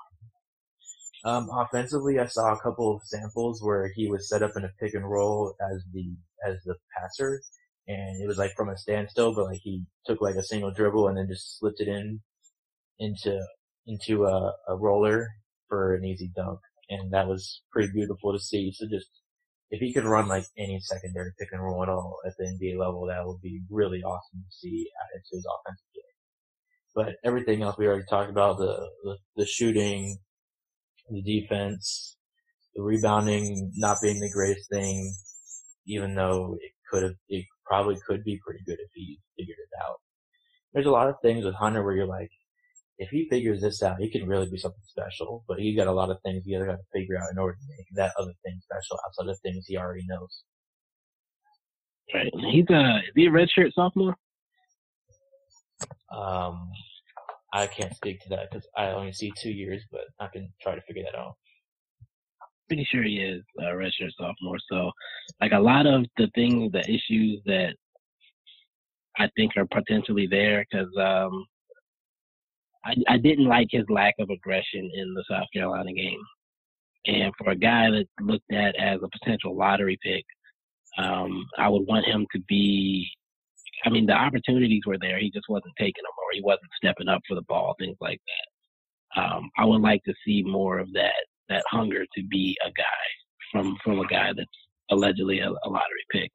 Um, offensively, I saw a couple of samples where he was set up in a pick and roll as the as the passer, and it was like from a standstill, but like he took like a single dribble and then just slipped it in into into a, a roller for an easy dunk, and that was pretty beautiful to see. So just if he could run like any secondary pick and roll at all at the NBA level, that would be really awesome to see added to his offensive game. But everything else we already talked about, the, the, the shooting, the defense, the rebounding not being the greatest thing, even though it could have, it probably could be pretty good if he figured it out. There's a lot of things with Hunter where you're like, if he figures this out, he can really be something special. But he got a lot of things he has got to figure out in order to make that other thing special outside of things he already knows. Right. He's a is he a redshirt sophomore? Um, I can't speak to that because I only see two years, but I can try to figure that out. Pretty sure he is a redshirt sophomore. So, like a lot of the things, the issues that I think are potentially there, because um, I, I didn't like his lack of aggression in the South Carolina game. And for a guy that looked at as a potential lottery pick, um, I would want him to be. I mean, the opportunities were there. He just wasn't taking them, or he wasn't stepping up for the ball, things like that. Um, I would like to see more of that that hunger to be a guy from from a guy that's allegedly a, a lottery pick.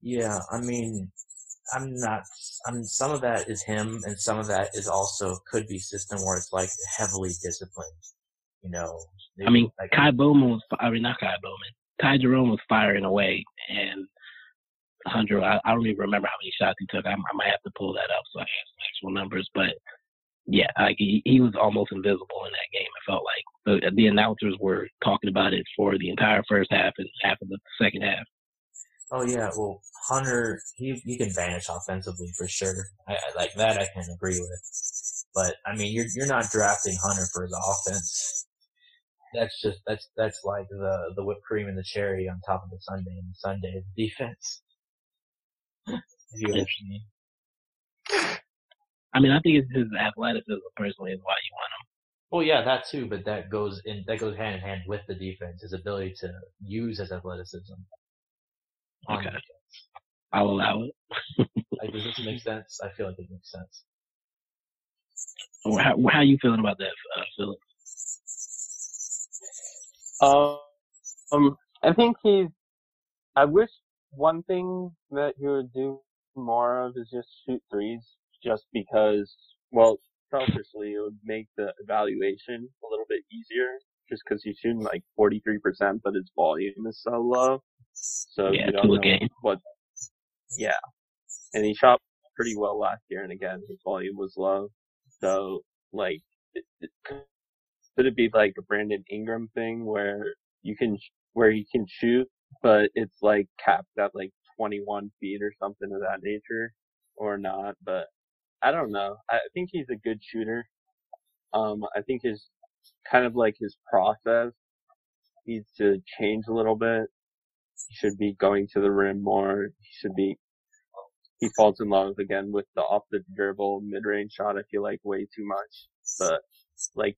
Yeah, I mean, I'm not. I mean, some of that is him, and some of that is also could be system where it's like heavily disciplined. You know. I mean, like, Ky Bowman was. I mean, not Ky Bowman. Ty Jerome was firing away, and Hunter. I, I don't even remember how many shots he took. I, I might have to pull that up so I have some actual numbers, but yeah, like he, he was almost invisible in that game. It felt like the, the announcers were talking about it for the entire first half and half of the second half. Oh yeah, well Hunter, he he can vanish offensively for sure. I, I, like that, I can agree with. But I mean, you're you're not drafting Hunter for his offense. That's just that's that's like the the whipped cream and the cherry on top of the Sunday and the sundae defense. [LAUGHS] if you understand me. I mean, I mean, I think it's his athleticism personally is why you want him. Well, yeah, that too, but that goes in that goes hand in hand with the defense, his ability to use his athleticism. Okay. I'll allow it. [LAUGHS] Like, does this make sense? I feel like it makes sense. How, how you feeling about that, uh, Philip? Um, um, I think he's. I wish one thing that he would do more of is just shoot threes, just because. Well, selfishly, it would make the evaluation a little bit easier, just because he's shooting like 43%, but his volume is so low. So Yeah, you don't know game. what. Yeah, and he shot pretty well last year, and again, his volume was low. So like, it, it, could it be like a Brandon Ingram thing where you can where he can shoot, but it's like capped at like 21 feet or something of that nature, or not? But I don't know. I think he's a good shooter. Um, I think his kind of like his process needs to change a little bit. He should be going to the rim more. He should be. He falls in love again with the off the dribble mid range shot. I feel like way too much, but like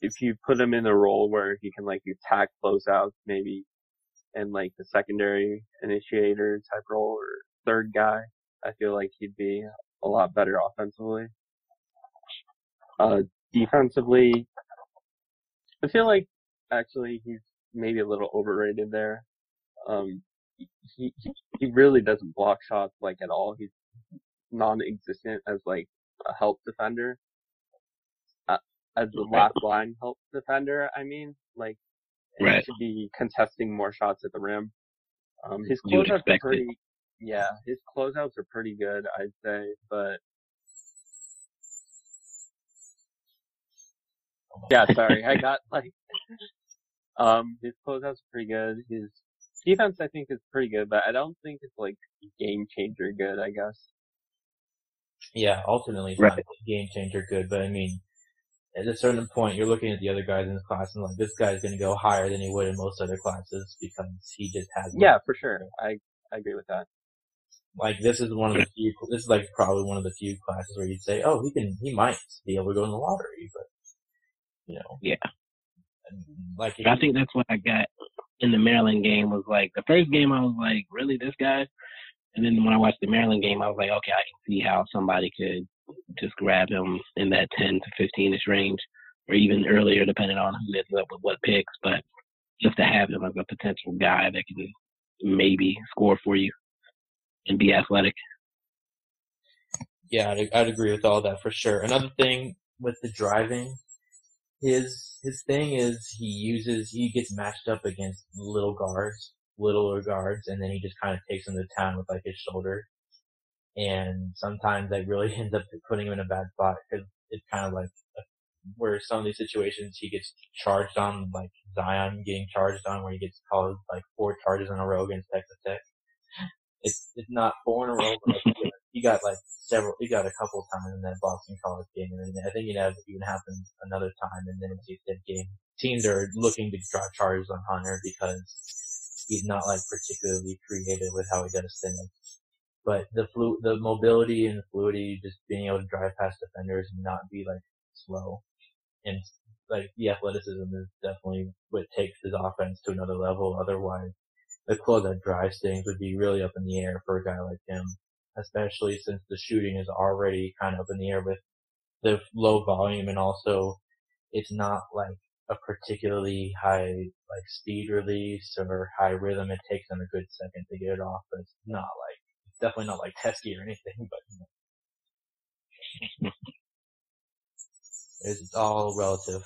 if you put him in a role where he can like attack closeouts maybe and like the secondary initiator type role or third guy, I feel like he'd be a lot better offensively. Uh, defensively, I feel like actually he's maybe a little overrated there. Um, he, he, really doesn't block shots like at all. He's non-existent as like a help defender. Uh, as the last line help defender, I mean, like, he should be contesting more shots at the rim. Um, his closeouts are expect it. Yeah, his closeouts are pretty good, I'd say, but yeah, sorry, I got [LAUGHS] like, um, his closeouts are pretty good. His defense, I think, is pretty good, but I don't think it's like game changer good. I guess. Yeah, ultimately it's Right. not game changer good, but I mean, at a certain point, you're looking at the other guys in the class and like, this guy's going to go higher than he would in most other classes because he just has. Yeah, for sure. I I agree with that. Like this is one of the few. This is like probably one of the few classes where you'd say, oh, he can, he might be able to go in the lottery, but you know. Yeah. Like I think that's what I got in the Maryland game was like the first game I was like, really this guy? And then when I watched the Maryland game, I was like, okay, I can see how somebody could just grab him in that 10 to 15 ish range or even earlier, depending on who ends up with what picks. But just to have him as a potential guy that can maybe score for you and be athletic. Yeah, I'd, I'd agree with all that for sure. Another thing with the driving, his his thing is he uses he gets matched up against little guards, littler guards, and then he just kind of takes them to town with like his shoulder. And sometimes that really [LAUGHS] ends up putting him in a bad spot because it's kind of like uh, where some of these situations he gets charged on, like Zion getting charged on, where he gets called like four charges in a row against Texas Tech. It's it's not four in a row, [LAUGHS] he got like several, he got a couple times in that Boston College game, and then I think it even happened another time, and then it's a dead game. teams are looking to draw charges on Hunter because he's not like particularly creative with how he does things. But the flu, the mobility and the fluidity, just being able to drive past defenders and not be like slow, and like the athleticism is definitely what takes his offense to another level. Otherwise, the closeout drives things would be really up in the air for a guy like him, especially since the shooting is already kind of up in the air with the low volume and also it's not like a particularly high like speed release or high rhythm. It takes them a good second to get it off, but it's not like it's definitely not like Teske or anything, but you know. it's all relative.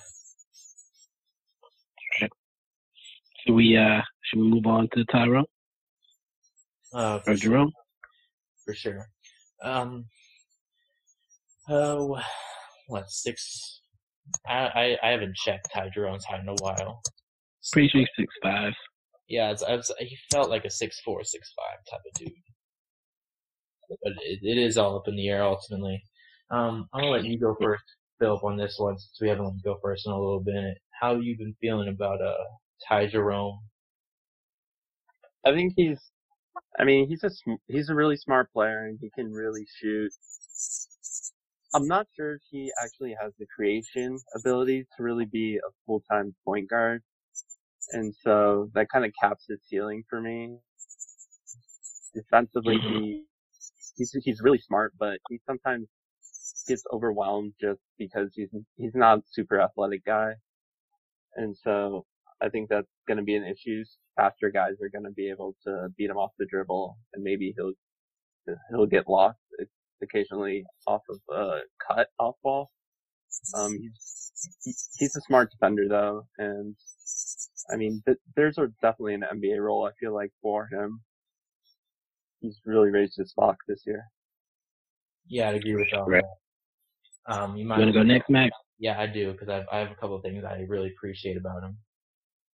Should we uh should we move on to Tyrone Uh, or for sure. Jerome? For sure. Um, oh, what, six? I, I, I haven't checked Ty Jerome's height in a while. Pretty sure six five. Yeah, it's, I was, he felt like a six four, six five type of dude. But it, it is all up in the air ultimately. Um, I'm gonna let you go first, Philip, on this one since we haven't let you go first in a little bit. How you been feeling about uh Ty Jerome? I think he's, I mean, he's a sm- he's a really smart player and he can really shoot. I'm not sure if he actually has the creation ability to really be a full-time point guard. And so that kind of caps his ceiling for me. Defensively, mm-hmm. he, he's, he's really smart, but he sometimes gets overwhelmed just because he's, he's not a super athletic guy. And so I think that's going to be an issue. Faster guys are going to be able to beat him off the dribble and maybe he'll, he'll get lost occasionally off of a cut off ball. Um, he's, he's a smart defender though, and I mean, th- there's a, definitely an NBA role I feel like for him. He's really raised his stock this year. Yeah, I'd agree with all Right. that. Um, you You might. wanna go next, Max? Yeah, I do because I I have a couple of things I really appreciate about him.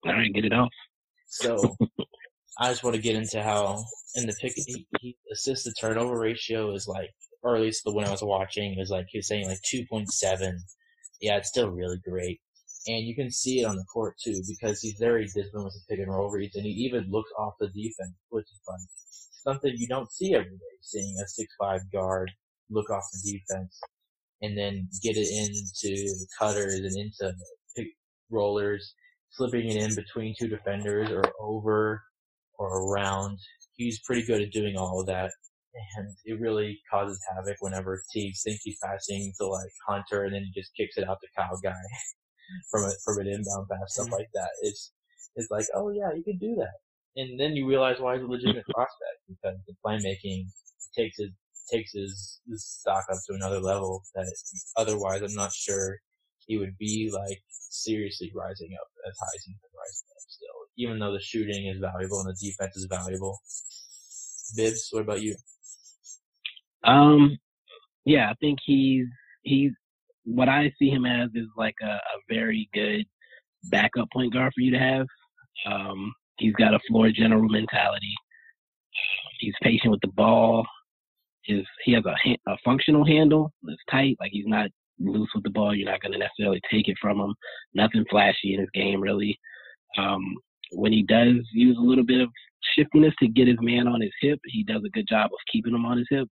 All right, get it off. So I just want to get into how in the pick he, he assist to turnover ratio is like, or at least the one I was watching was like he was saying like two point seven. Yeah, it's still really great, and you can see it on the court too because he's very disciplined with his pick and roll reads, and he even looks off the defense, which is like something you don't see every day. Seeing a six five guard look off the defense and then get it into cutters and into pick rollers, slipping it in between two defenders or over or around. He's pretty good at doing all of that. And it really causes havoc whenever Teagues thinks he's passing to like Hunter and then he just kicks it out to Kyle Guy [LAUGHS] from a, from an inbound pass, stuff mm-hmm. like that. It's, it's like, oh yeah, you can do that. And then you realize why he's a legitimate [LAUGHS] prospect because the playmaking takes his, takes his, his stock up to another level that otherwise I'm not sure he would be like seriously rising up as high as he's been rising up still. Even though the shooting is valuable and the defense is valuable. Bibbs, what about you? Um, yeah, I think he's he's what I see him as is like a, a very good backup point guard for you to have. Um, he's got a floor general mentality. He's patient with the ball. His he has a a functional handle It's tight. Like he's not loose with the ball. You're not going to necessarily take it from him. Nothing flashy in his game really. Um, when he does use a little bit of shiftiness to get his man on his hip, he does a good job of keeping him on his hip.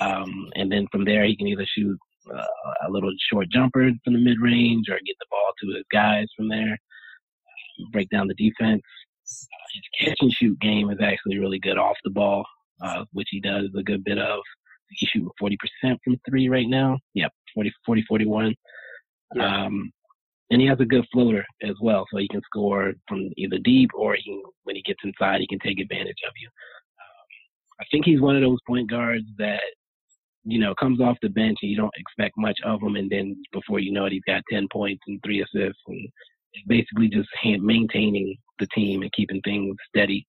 Um, and then from there, he can either shoot uh, a little short jumper from the mid range or get the ball to his guys from there, break down the defense. Uh, his catch and shoot game is actually really good off the ball, uh, which he does a good bit of. He's shooting 40% from three right now. Yep, 40, 40, 41. Yeah. Um, and he has a good floater as well, so he can score from either deep or he when he gets inside, he can take advantage of you. Um, I think he's one of those point guards that you know comes off the bench and you don't expect much of him, and then before you know it, he's got ten points and three assists, and basically just hand, maintaining the team and keeping things steady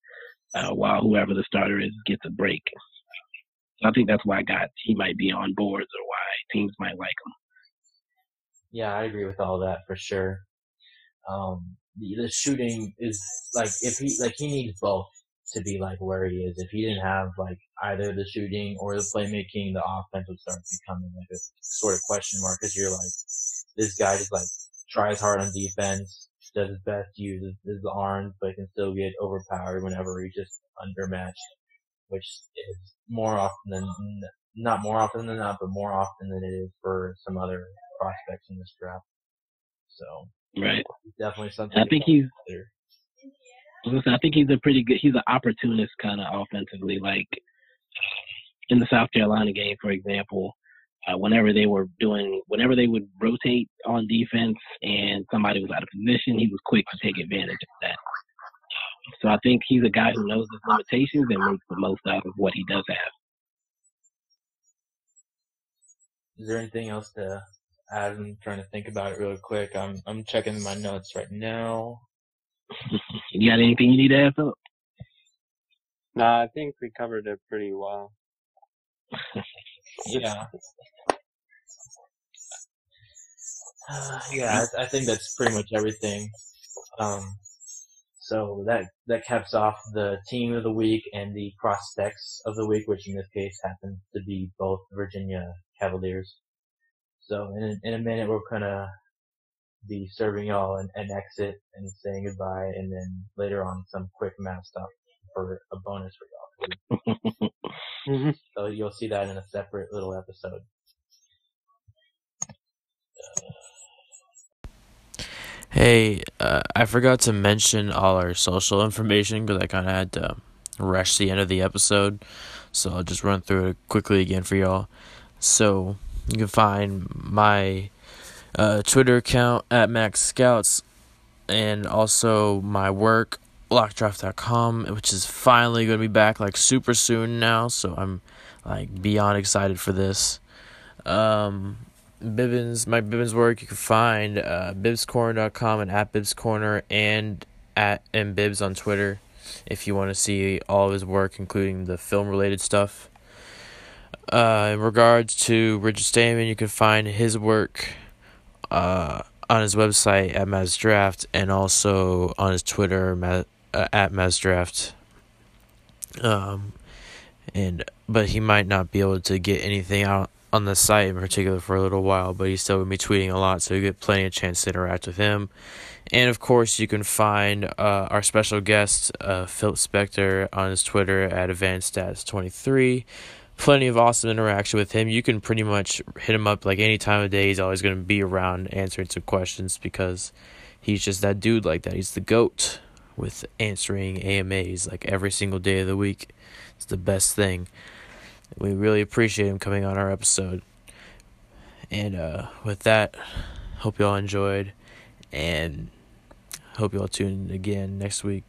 uh, while whoever the starter is gets a break. So I think that's why guys he might be on boards or why teams might like him. Yeah, I agree with all that for sure. Um, the, the shooting is like if he like he needs both to be like where he is. If he didn't have like either the shooting or the playmaking, the offense would start becoming like a sort of question mark because you're like this guy just like tries hard on defense, does his best to use his, arms, but can still get overpowered whenever he's just undermatched, which is more often than not more often than not, but more often than it is for some other prospects in this draft. So right, definitely something. I think he's. I think he's a pretty good. He's an opportunist kind of offensively. Like in the South Carolina game, for example, uh, whenever they were doing, whenever they would rotate on defense and somebody was out of position, he was quick to take advantage of that. So I think he's a guy who knows his limitations and makes the most out of what he does have. Is there anything else to add? I'm trying to think about it really quick. I'm I'm checking my notes right now. [LAUGHS] you got anything you need to add, Philip? No, I think we covered it pretty well. [LAUGHS] yeah. Uh, [SIGHS] yeah, I, I, think that's pretty much everything. Um, so that that caps off the team of the week and the prospects of the week, which in this case happens to be both Virginia Cavaliers. So in in a minute we're gonna be serving y'all an, an exit and saying goodbye, and then later on some quick math stuff for a bonus for y'all. mm-hmm. [LAUGHS] So you'll see that in a separate little episode. Hey, uh, I forgot to mention all our social information because I kind of had to rush the end of the episode. So I'll just run through it quickly again for y'all. So you can find my uh, Twitter account at Max Scouts and also my work lockdraft.com, which is finally going to be back like super soon now so i'm like beyond excited for this um Bibbins, my Bibbins work, you can find uh, bibscorner.com and at bibscorner and at and mbibs on Twitter if you want to see all of his work, including the film related stuff. Uh, in regards to Richard Stayman, you can find his work uh, on his website at Mazdraft and also on his Twitter uh, at Mazdraft. Um, and but he might not be able to get anything out on the site in particular for a little while, but he's still gonna be tweeting a lot, so you get plenty of chance to interact with him. And of course, you can find uh, our special guest, uh, Philip Spector, on his Twitter at AdvancedStats23. Plenty of awesome interaction with him. You can pretty much hit him up like any time of day. He's always going to be around answering some questions because he's just that dude like that. He's the GOAT with answering AMAs like every single day of the week. It's the best thing. We really appreciate him coming on our episode. And uh, with that, hope you all enjoyed and hope you all tune in again next week.